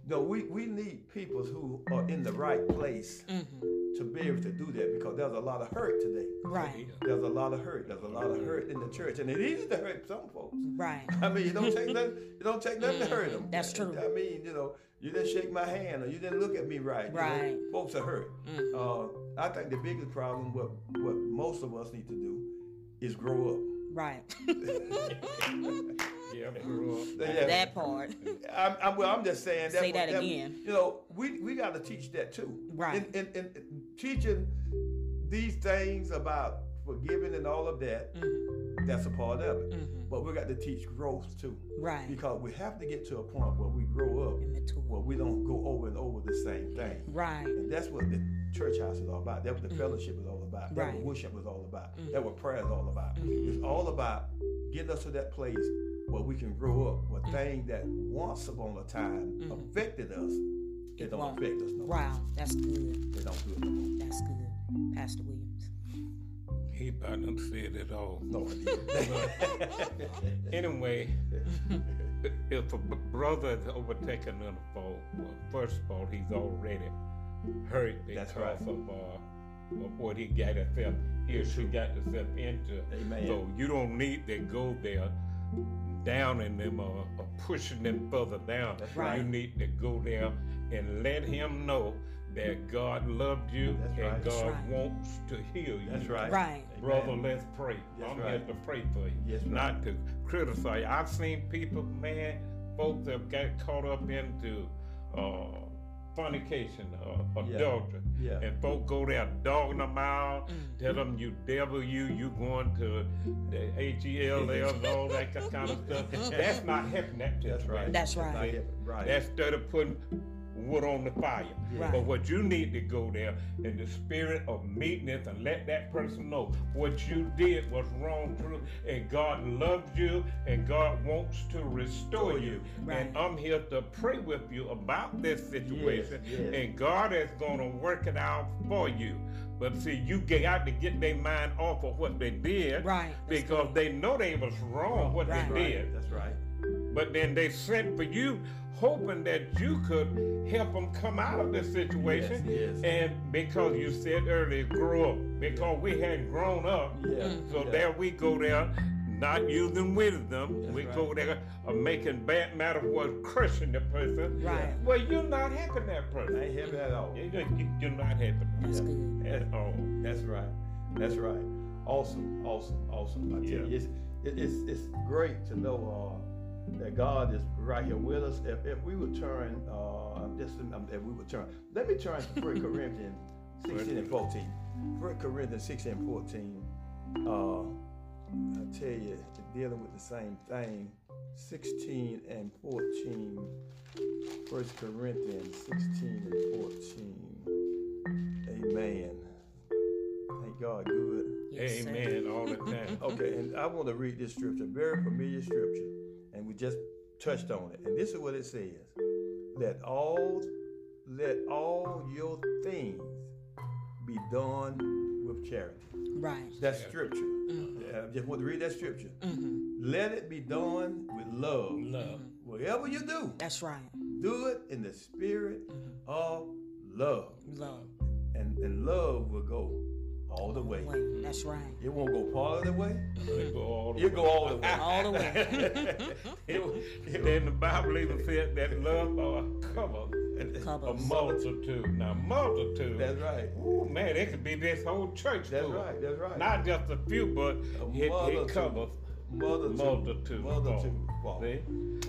No, we, we need people who are in the right place mm-hmm. to be able to do that because there's a lot of hurt today. Right. There's a lot of hurt. There's a lot of hurt in the church, and it is easy to hurt some folks. Right. I mean, you don't take nothing. You don't take nothing to hurt them. Mm-hmm. That's true. I mean, you know, you didn't shake my hand or you didn't look at me right. you know, Right. folks are hurt. Mm-hmm. Uh, I think the biggest problem, what what most of us need to do, is grow up. Right. Yeah. Yeah. that part. I'm, I'm, well, I'm just saying that. Say that again. You know, we, we got to teach that too. Right. And, in, in, in teaching these things about forgiving and all of that, Mm-hmm. that's a part of it. But we got to teach growth too. Right. Because we have to get to a point where we grow up, mature. where we don't go over and over the same thing. Right. And that's what the church house is all about. That's what the mm. fellowship is all about. That's Right. what worship is all about. Mm. That's what prayer is all about. Mm-hmm. It's all about getting us to that place where we can grow up. Where mm. things that once upon a time mm-hmm. affected us, they don't won't. affect us no more. Wow. That's good. They don't do it no more. That's good. Pastor Williams. He about done said it all. No, I didn't. Anyway, if a b- brother is overtaken in a fault, well, first of all, he's already hurt because That's right. of, uh, of what he got himself, he or she got himself into. Amen. So you don't need to go there downing them or, or pushing them further down. That's right. You need to go there and let him know that God loved you That's and right. That's God right. wants to heal you. That's right. Right. Brother, Amen. let's pray. That's I'm right. here to pray for you, Yes, right. not to criticize. I've seen people, man, folks have got caught up into uh, fornication, uh, Yeah. adultery, Yeah. and folk go there dogging them out, tell them you devil, you you going to the H E L L and all that kind of stuff. That's not helping that That's situation. right. That's not right. it. Right. That's instead of putting wood on the fire. Right. But what you need to go there in the spirit of meekness and let that person know what you did was wrong, true, and God loves you and God wants to restore you. Right. And I'm here to pray with you about this situation, yes. and God is going to work it out for you. But see, you got to get their mind off of what they did, Right. That's Because they know they was wrong what Right. they Right. did. That's right. But then they sent for you, hoping that you could help them come out of this situation. Yes, yes. And because you said earlier, grow up. Because we hadn't grown up. Yeah, So yeah. there we go there, not using wisdom. That's we right. go there uh, making bad matter was crushing the person. Right. Well, you're not helping that I person. ain't happy at all. You- you- You're not helping That's Yeah. good. at all. That's right. That's right. Awesome, awesome, awesome. I tell Yeah. you, it's, it, it's it's great to know uh, that God is right here with us. If, if we would turn, uh, just um, if we would turn, let me turn to 1 Corinthians 16 and 14. 1 Corinthians 16 and 14. Uh, I tell you, dealing with the same thing. 16 and 14. 1 Corinthians 16 and 14. Amen. Thank God, good. Yes, sir. Amen. All the time. Okay, and I want to read this scripture, very familiar scripture, and we just touched on it. And this is what it says: Let all, let all your things be done with charity. Right. That's scripture. Mm-hmm. I just want to read that scripture. Mm-hmm. Let it be done with love. Love. Mm-hmm. Whatever you do, That's right. do it in the spirit mm-hmm. of love, Love. and and love will go all the way. Wait, that's right. It won't go part of the way. They go all the You way. go all the way. All the way. It- then the Bible even said that love uh, covers a Covers. multitude. Now, multitude. That's right. Ooh, man, it could be this whole church. That's full. right. That's right. Not just a few, but A it, multitude. it covers multitude. multitude. Multitude. Wow. Wow. See?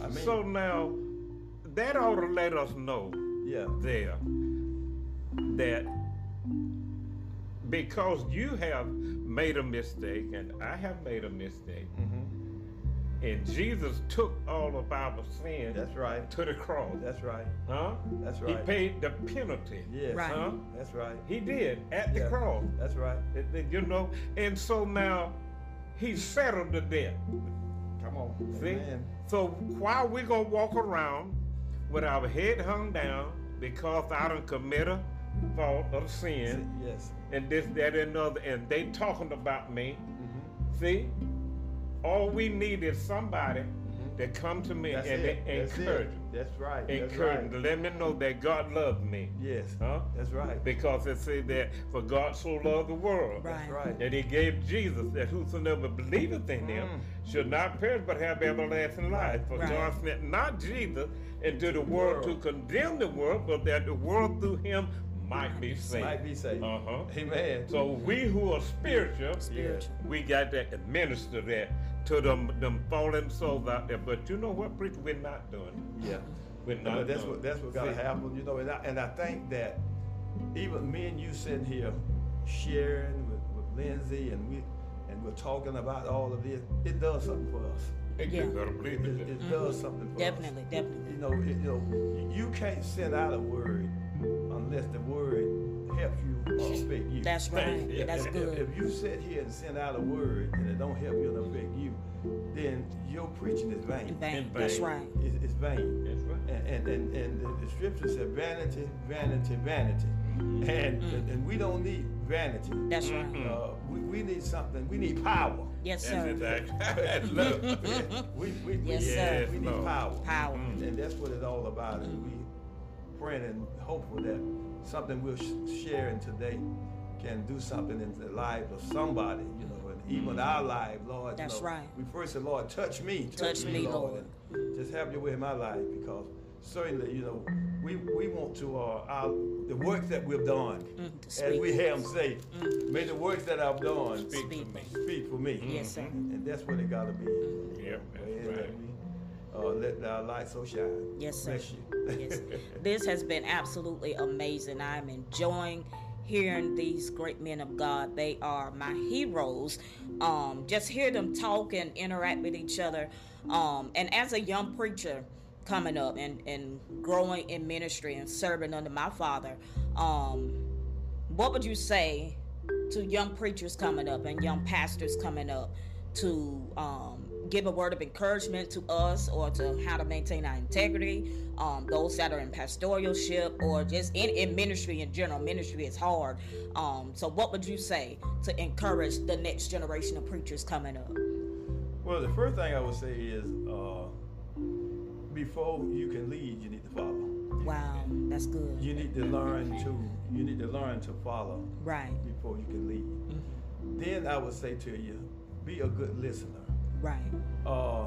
I mean, so now, that ought to let us know yeah. there that because you have made a mistake and I have made a mistake, and Jesus took all of our sins Mm-hmm. That's right. to the cross, That's right. huh? That's right. He paid the penalty, Yes. Right. huh? That's right. He did at the Yeah. cross, That's right. It- it- you know. And so now, he settled the debt. Come on. See? Amen. So why we gonna walk around with our head hung down because I don't commit a fault of sin Yes. and this, that, and another, and they talking about me. Mm-hmm. See, all we need is somebody that come to me That's and it. they That's encourage, it. That's right. Encourage, right. let me know that God loved me. Yes. Huh? That's right. Because it says that for God so loved the world. Right. That's right. That he gave Jesus that whosoever believeth in him Mm. should not perish but have everlasting life. For Right. God sent not Jesus into the world to world. condemn the world, but that the world through him might be saved. Might be saved. Uh-huh. Amen. So we who are spiritual, Spiritual. we got to administer that to them them fallen souls out there. But you know what, preacher, we're not doing. it. Yeah. We're not. But that's doing what that's what gotta happen, you know. And I, and I think that even me and you sitting here sharing with, with Lindsay and we and we're talking about all of this, it does something for us. Hey, Yeah. You It, it, it. it does something for Definitely, us. definitely. You know, it, you know, you can't send out a word unless the word helps you or affect you. That's right. Yeah. That's If- good. If, if you sit here and send out a word and it don't help you and affect you, then your preaching is vain. In vain. That's right. It's, it's vain. That's right. And, and, and, and the, the scripture said vanity, vanity, vanity. Mm-hmm. And, and, and we don't need vanity. That's right. Mm-hmm. Uh, we, we need something, we need power. Yes, That's sir. exactly. Love. We, we, we, Yes, need- sir. we need Lord. power. Power. Mm-hmm. And that's what it's all about. And we praying and hopeful that something we're sh- sharing today can do something in the lives of somebody, you know, and even our life, Lord. you That's know, right. We first said, Lord, touch me. Touch me, Lord. and just have your way in my life because certainly, you know, we, we want to, uh, our, the works that we've done, Mm, as we have them say, may the works that I've done Speak Speak. for me. speak for me. Yes, sir. And that's what it gotta be. Yep, Way that's right. Uh, let our light so shine. Yes, sir. Bless you. yes. This has been absolutely amazing. I'm enjoying hearing these great men of God. They are my heroes. Um, just hear them talk and interact with each other. Um, and as a young preacher coming up and, and growing in ministry and serving under my father, um, what would you say to young preachers coming up and young pastors coming up to um, give a word of encouragement to us or to how to maintain our integrity um, those that are in pastoralship or just in, in ministry in general ministry is hard um, so what would you say to encourage the next generation of preachers coming up Well, the first thing I would say is uh, before you can lead, you need to follow. Wow, that's good. You need to learn to you need to learn to follow Right, before you can lead. Mm-hmm. Then I would say to you, be a good listener. Right, Uh,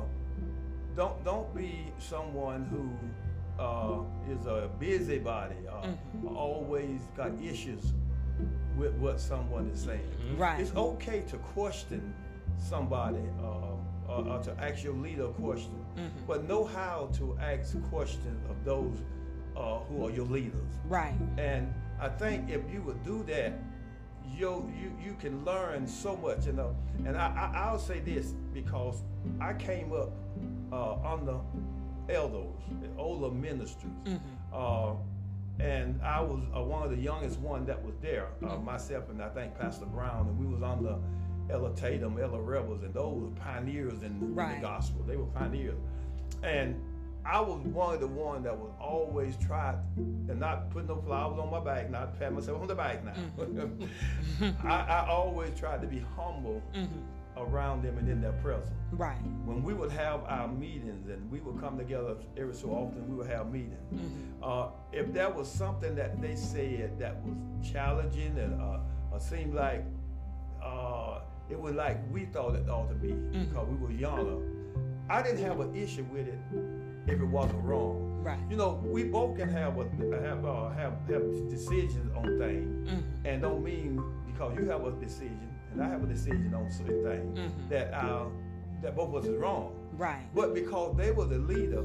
don't don't be someone who uh, is a busybody. Uh, Mm-hmm. Always got issues with what someone is saying. right. It's okay to question somebody uh, or, or to ask your leader a question, Mm-hmm. but know how to ask questions of those uh, who are your leaders. Right, And I think if you would do that, you you you can learn so much, you know. And I, I I'll say this because I came up uh, under elders, older ministers, uh, and I was uh, one of the youngest one that was there. Uh, myself and I think Pastor Brown, and we was on the Ella Tatum, Ella Rebels, and those were pioneers in, in the gospel. They were pioneers, and I was one of the one that was always tried and not put no flowers on my back, not pat myself on the back now. I, I always tried to be humble around them and in their presence. right, When we would have our meetings and we would come together every so often, we would have meetings. Uh, if there was something that they said that was challenging and uh, or seemed like uh, it was like we thought it ought to be because we were younger, I didn't have an issue with it if it wasn't wrong. right. You know, we both can have a have uh, have have decisions on things, Mm-hmm. and don't mean because you have a decision and I have a decision on certain things Mm-hmm. that uh, that both of us is wrong. Right, But because they were the leader,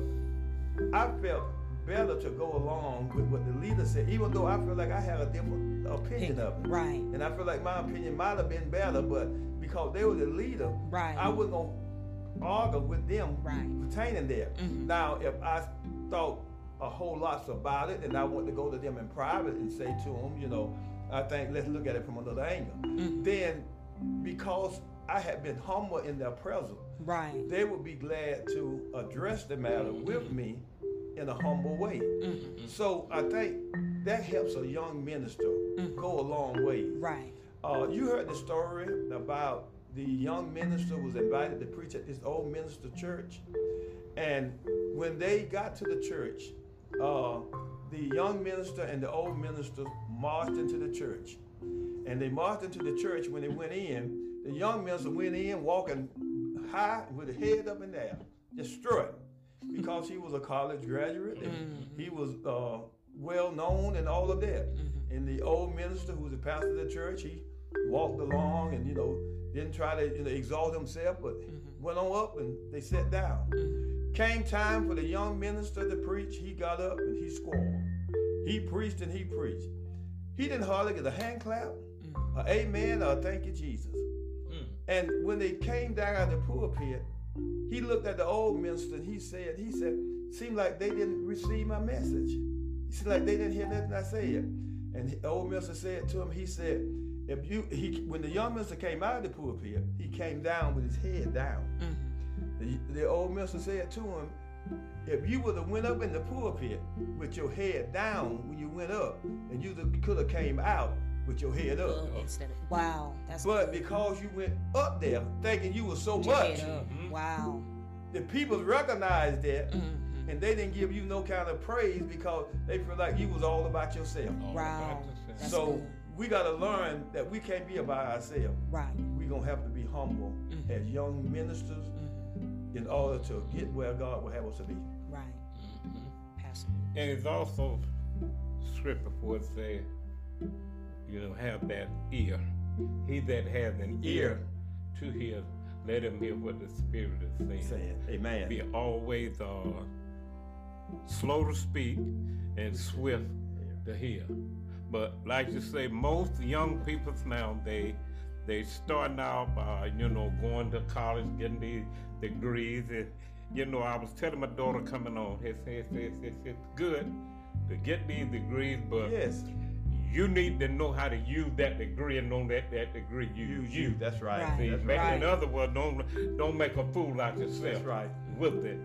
I felt better to go along with what the leader said, even though I feel like I had a different opinion of it. right, And I feel like my opinion might have been better, but because they were the leader, Right. I wasn't gonna argue with them Right. pertaining there. Mm-hmm. Now, if I thought a whole lot about it, and I want to go to them in private and say to them, you know, I think let's look at it from another angle. Mm-hmm. Then, because I had been humble in their presence, right, they would be glad to address the matter mm-hmm. with me in a humble way. So I think that helps a young minister go a long way. right, Uh, you heard the story about the young minister was invited to preach at this old minister church, and when they got to the church, uh, the young minister and the old minister marched into the church, and they marched into the church. When they went in, the young minister went in walking high with his head up in the air, just because he was a college graduate and he was uh, well known and all of that. And the old minister, who was the pastor of the church, he walked along and you know didn't try to you know exalt himself, but mm-hmm. went on up and they sat down. Mm-hmm. Came time for the young minister to preach. He got up and he squalled. He preached and he preached. He didn't hardly get a hand clap, mm-hmm. a amen, or a thank you, Jesus. And when they came down out of the pulpit, he looked at the old minister and he said, he said, seemed like they didn't receive my message. He seemed like they didn't hear nothing I said. And the old minister said to him, he said, if you he when the young minister came out of the pulpit, he came down with his head down. Mm-hmm. The, the old minister said to him, if you would have went up in the pulpit with your head down when you went up, and you could have came out with your head up. Mm-hmm. instead of wow, that's But because you went up there thinking you were so your much, head up. Mm-hmm. Wow, the people recognized that, Mm-hmm. and they didn't give you no kind of praise because they feel like you was all about yourself. wow, that's so good. We got to learn that we can't be by ourselves. right, We're gonna have to be humble Mm-hmm. as young ministers in order to get where God will have us to be. right. Pastor, And it's also scripture for it say, you know, have that ear. He that has an ear to hear, let him hear what the Spirit is saying. Saying, Amen. Be always uh, slow to speak and swift to hear. But like you say, most young people now they they starting out by you know going to college, getting these degrees, and you know I was telling my daughter coming on, it's, it's, it's, it's, it's good to get these degrees, but Yes. you need to know how to use that degree and know that that degree you Use you. That's right. Right. See, That's make- right. In other words, don't don't make a fool out yourself. That's right. With it,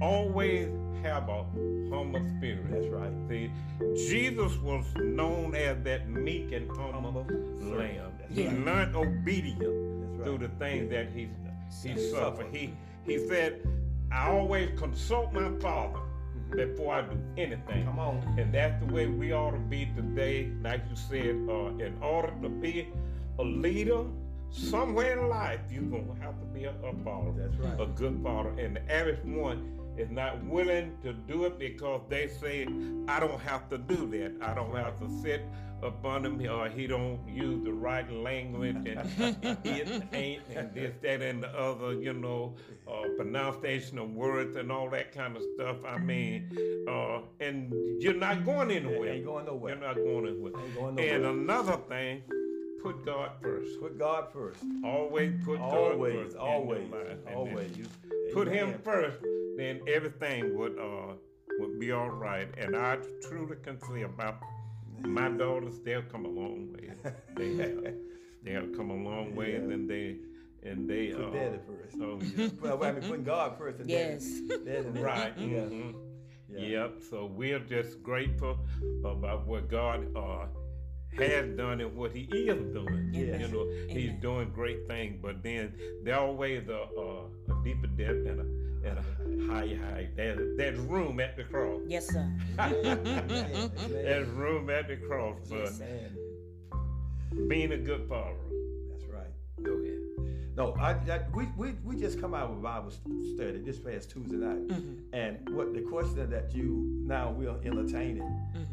always have a humble spirit. That's right. See, Jesus was known as that meek and humble, Humble lamb. He right. learned obedience That's through the things that he he Suffered. suffered. He he said, "I always consult my Father, before I do anything. Come on. And that's the way we ought to be today. Like you said, uh, in order to be a leader somewhere in life, you're going to have to be a, a follower. That's right. A good follower. And the average one is not willing to do it because they say, I don't have to do that. I don't have to sit up under him or he don't use the right language and it ain't and this, that, and the other, you know, uh, pronunciation of words and all that kind of stuff. I mean, uh, and you're not going anywhere. Ain't going nowhere. You're not going anywhere. Ain't going And another thing, put God first. Put God first. Always put Always, God first. in your always, life. And if always. you put Him Amen. first, then everything would uh would be all right. And I truly can say about my daughters, they'll come a long way. They have. They have come a long way, Yeah. and then they and they Put uh, daddy first. Oh, yeah. Well, I mean, putting God first. And Yes. Daddy, daddy next. right. Yeah. mhm. Yeah. Yep. So we're just grateful about what God uh, has done and what He is doing. Yes. You know, He's doing great things, but then there always a, a, a deeper depth and a and a higher height. There's, there's room at the cross. Yes, sir. Amen. There's room at the cross, but Yes, being a good follower. That's right. Go ahead. No, I, I we, we we just come out of a Bible study this past Tuesday night, and what the question that you now will entertaining,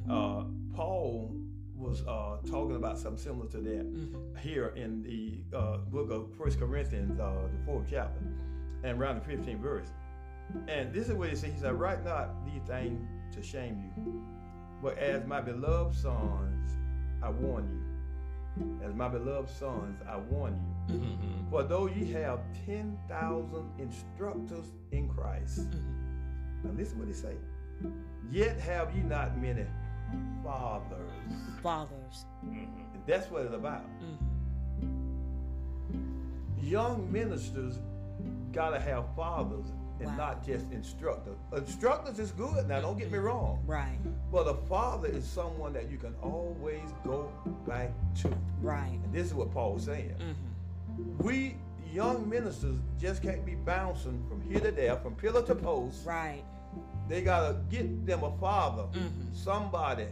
uh, Paul was uh, talking about something similar to that here in the uh, book of First Corinthians, uh, the fourth chapter, and around the fifteenth verse. And this is what he said. He said, "Write not these things to shame you, but as my beloved sons, I warn you." As my beloved sons, I warn you. For though ye have 10,000 instructors in Christ, now listen what he say. Yet have ye not many fathers. Fathers. And that's what it's about. Mm-hmm. Young ministers gotta have fathers and Wow. not just instructors. Instructors is good, now don't get me wrong. Right. But a father is someone that you can always go back to. Right. And this is what Paul was saying. Mm-hmm. We young ministers just can't be bouncing from here to there, from pillar to post. Right. They gotta get them a father, Mm-hmm. somebody,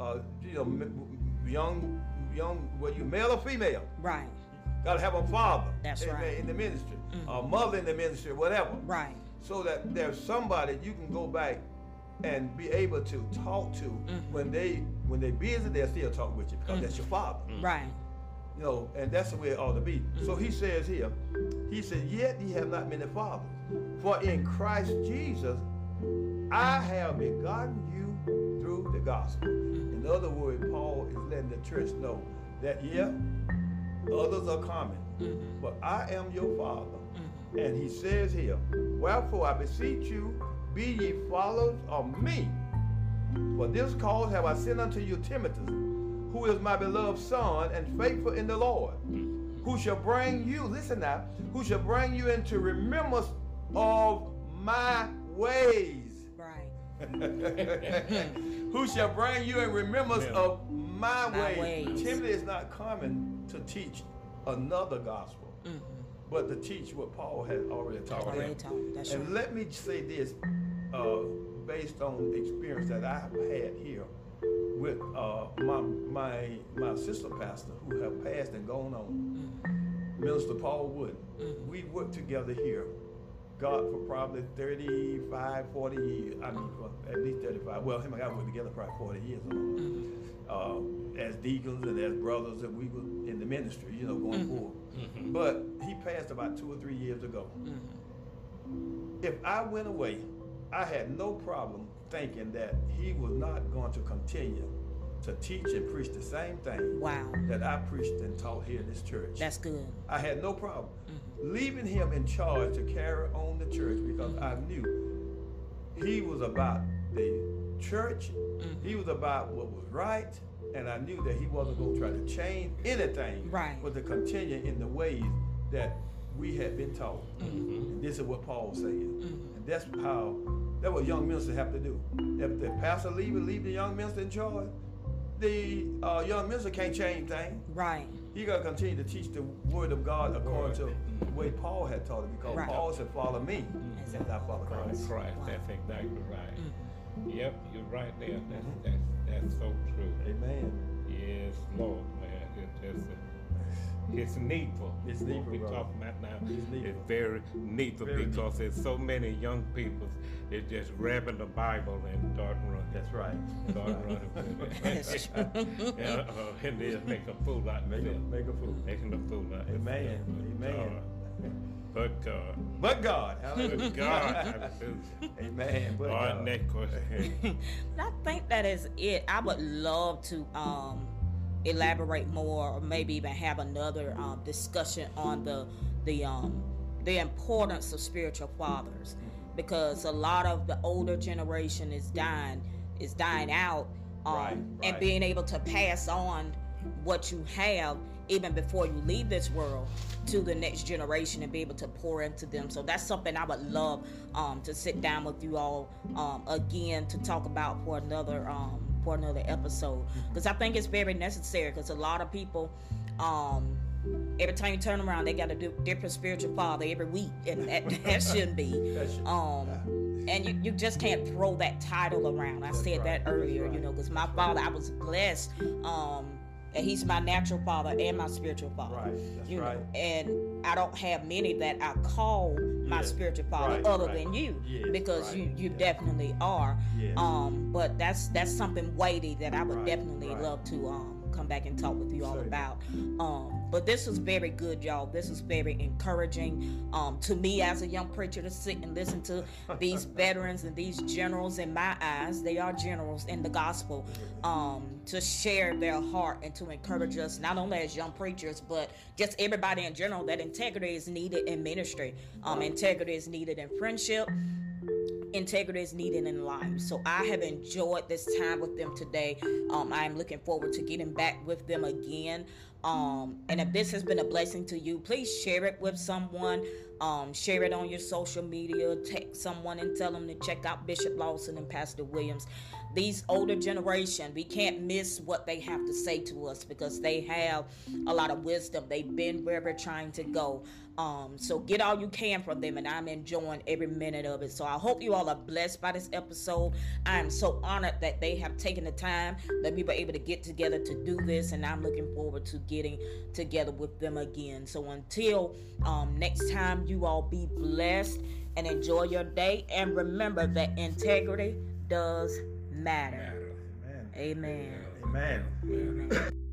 uh, you know, m- m- young, young, whether you male or female, Right. gotta have a father. That's amen, right. Mm-hmm. In the ministry, a mother in the ministry, whatever. Right. So that there's somebody you can go back and be able to talk to Mm-hmm. when they when they busy, they'll still talk with you because that's your father. Right. You know, and that's the way it ought to be. So he says here, he said, Yet ye have not many fathers. For in Christ Jesus I have begotten you through the gospel. In other words, Paul is letting the church know that yeah, others are coming, mm-hmm. but I am your father. Mm-hmm. And he says here, Wherefore I beseech you, be ye followers of me. For this cause have I sent unto you Timothy, who is my beloved son and faithful in the Lord, mm-hmm. who shall bring you, listen now, who shall bring you into remembrance of my ways. Right. who shall bring you in remembrance Yeah. of my, My ways. ways. Timothy is not coming to teach another gospel, but to teach what Paul had already taught Mm-hmm. Already him. taught. That's And right. let me say this, uh, based on the experience that I've had here with uh, my my my sister pastor who have passed and gone on, Mm-hmm. Minister Paul Wood. We worked together here, God, for probably 35, 40 years. I mean, for at least 35. Well, him and I worked together probably 40 years. or more. Mm-hmm. Uh, as deacons and as brothers, and we were in the ministry, you know, going mm-hmm. forward. Mm-hmm. But he passed about two or three years ago. If I went away, I had no problem thinking that he was not going to continue to teach and preach the same thing Wow. that I preached and taught here in this church. That's good. I had no problem mm-hmm. leaving him in charge to carry on the church because I mm-hmm. knew he was about the church, mm-hmm. he was about what was right, and I knew that he wasn't going to try to change anything, Right. but to continue in the ways that we had been taught. And this is what Paul was saying. And that's how, that's what young ministers have to do. If the pastor leave, leave the young minister in charge, the uh, young minister can't change things. Right. He got to continue to teach the word of God according to the way Paul had taught it. Because Right. Paul said, "Follow me," as I follow Christ, Christ. Christ. That's exactly right. Mm-hmm. Yep, you're right there. That's, that's, that's so true. Amen. Yes, Lord, man. It just, it's needful. It's What needful, we brother. talking about now. It's needful. It's very needful Very because there's so many young people that just grabbing the Bible and start running. That's right. Start running with it. That's true. yeah, uh, and they just make a fool out of Make a, make a fool. Making a fool out of Amen. them. Amen. But God. But God. But Hallelujah. God. Hallelujah. Amen. But All right, God. next question. I think that is it. I would love to um, elaborate more, or maybe even have another um, discussion on the the um, the importance of spiritual fathers, because a lot of the older generation is dying is dying out, um, Right, and being able to pass on what you have even before you leave this world to the next generation and be able to pour into them. So that's something I would love um, to sit down with you all um, again to talk about for another um, for another episode because I think it's very necessary because a lot of people. Um, Every time you turn around, they got a di- different spiritual father every week, and that, that shouldn't be. That should- Um, and you, you just can't throw that title around. I That's said right. that earlier, That's you know, because my father, I was blessed. Um, and he's my natural father and my spiritual father. Right, that's you know, and I don't have many that I call my Yeah, spiritual father right, other right. than you, because right, you you yeah. definitely are. Um, but that's that's something weighty that I would Right, definitely right. love to um come back and talk with you all about. Um, but this was very good, y'all. This is very encouraging um, to me as a young preacher to sit and listen to these veterans and these generals. In my eyes, they are generals in the gospel. Um, to share their heart and to encourage us, not only as young preachers, but just everybody in general, that integrity is needed in ministry. Um, integrity is needed in friendship integrity is needed in life. So I have enjoyed this time with them today. Um, I am looking forward to getting back with them again. Um, and if this has been a blessing to you, please share it with someone. Um, share it on your social media. Text someone and tell them to check out Bishop Lawson and Pastor Williams. These older generation, we can't miss what they have to say to us because they have a lot of wisdom. They've been where we're trying to go. Um, so get all you can from them, and I'm enjoying every minute of it. So I hope you all are blessed by this episode. I am so honored that they have taken the time that we were able to get together to do this, and I'm looking forward to getting together with them again. So until um, next time, you all be blessed and enjoy your day. And remember that integrity does matter. Matter. Amen. Amen. Amen.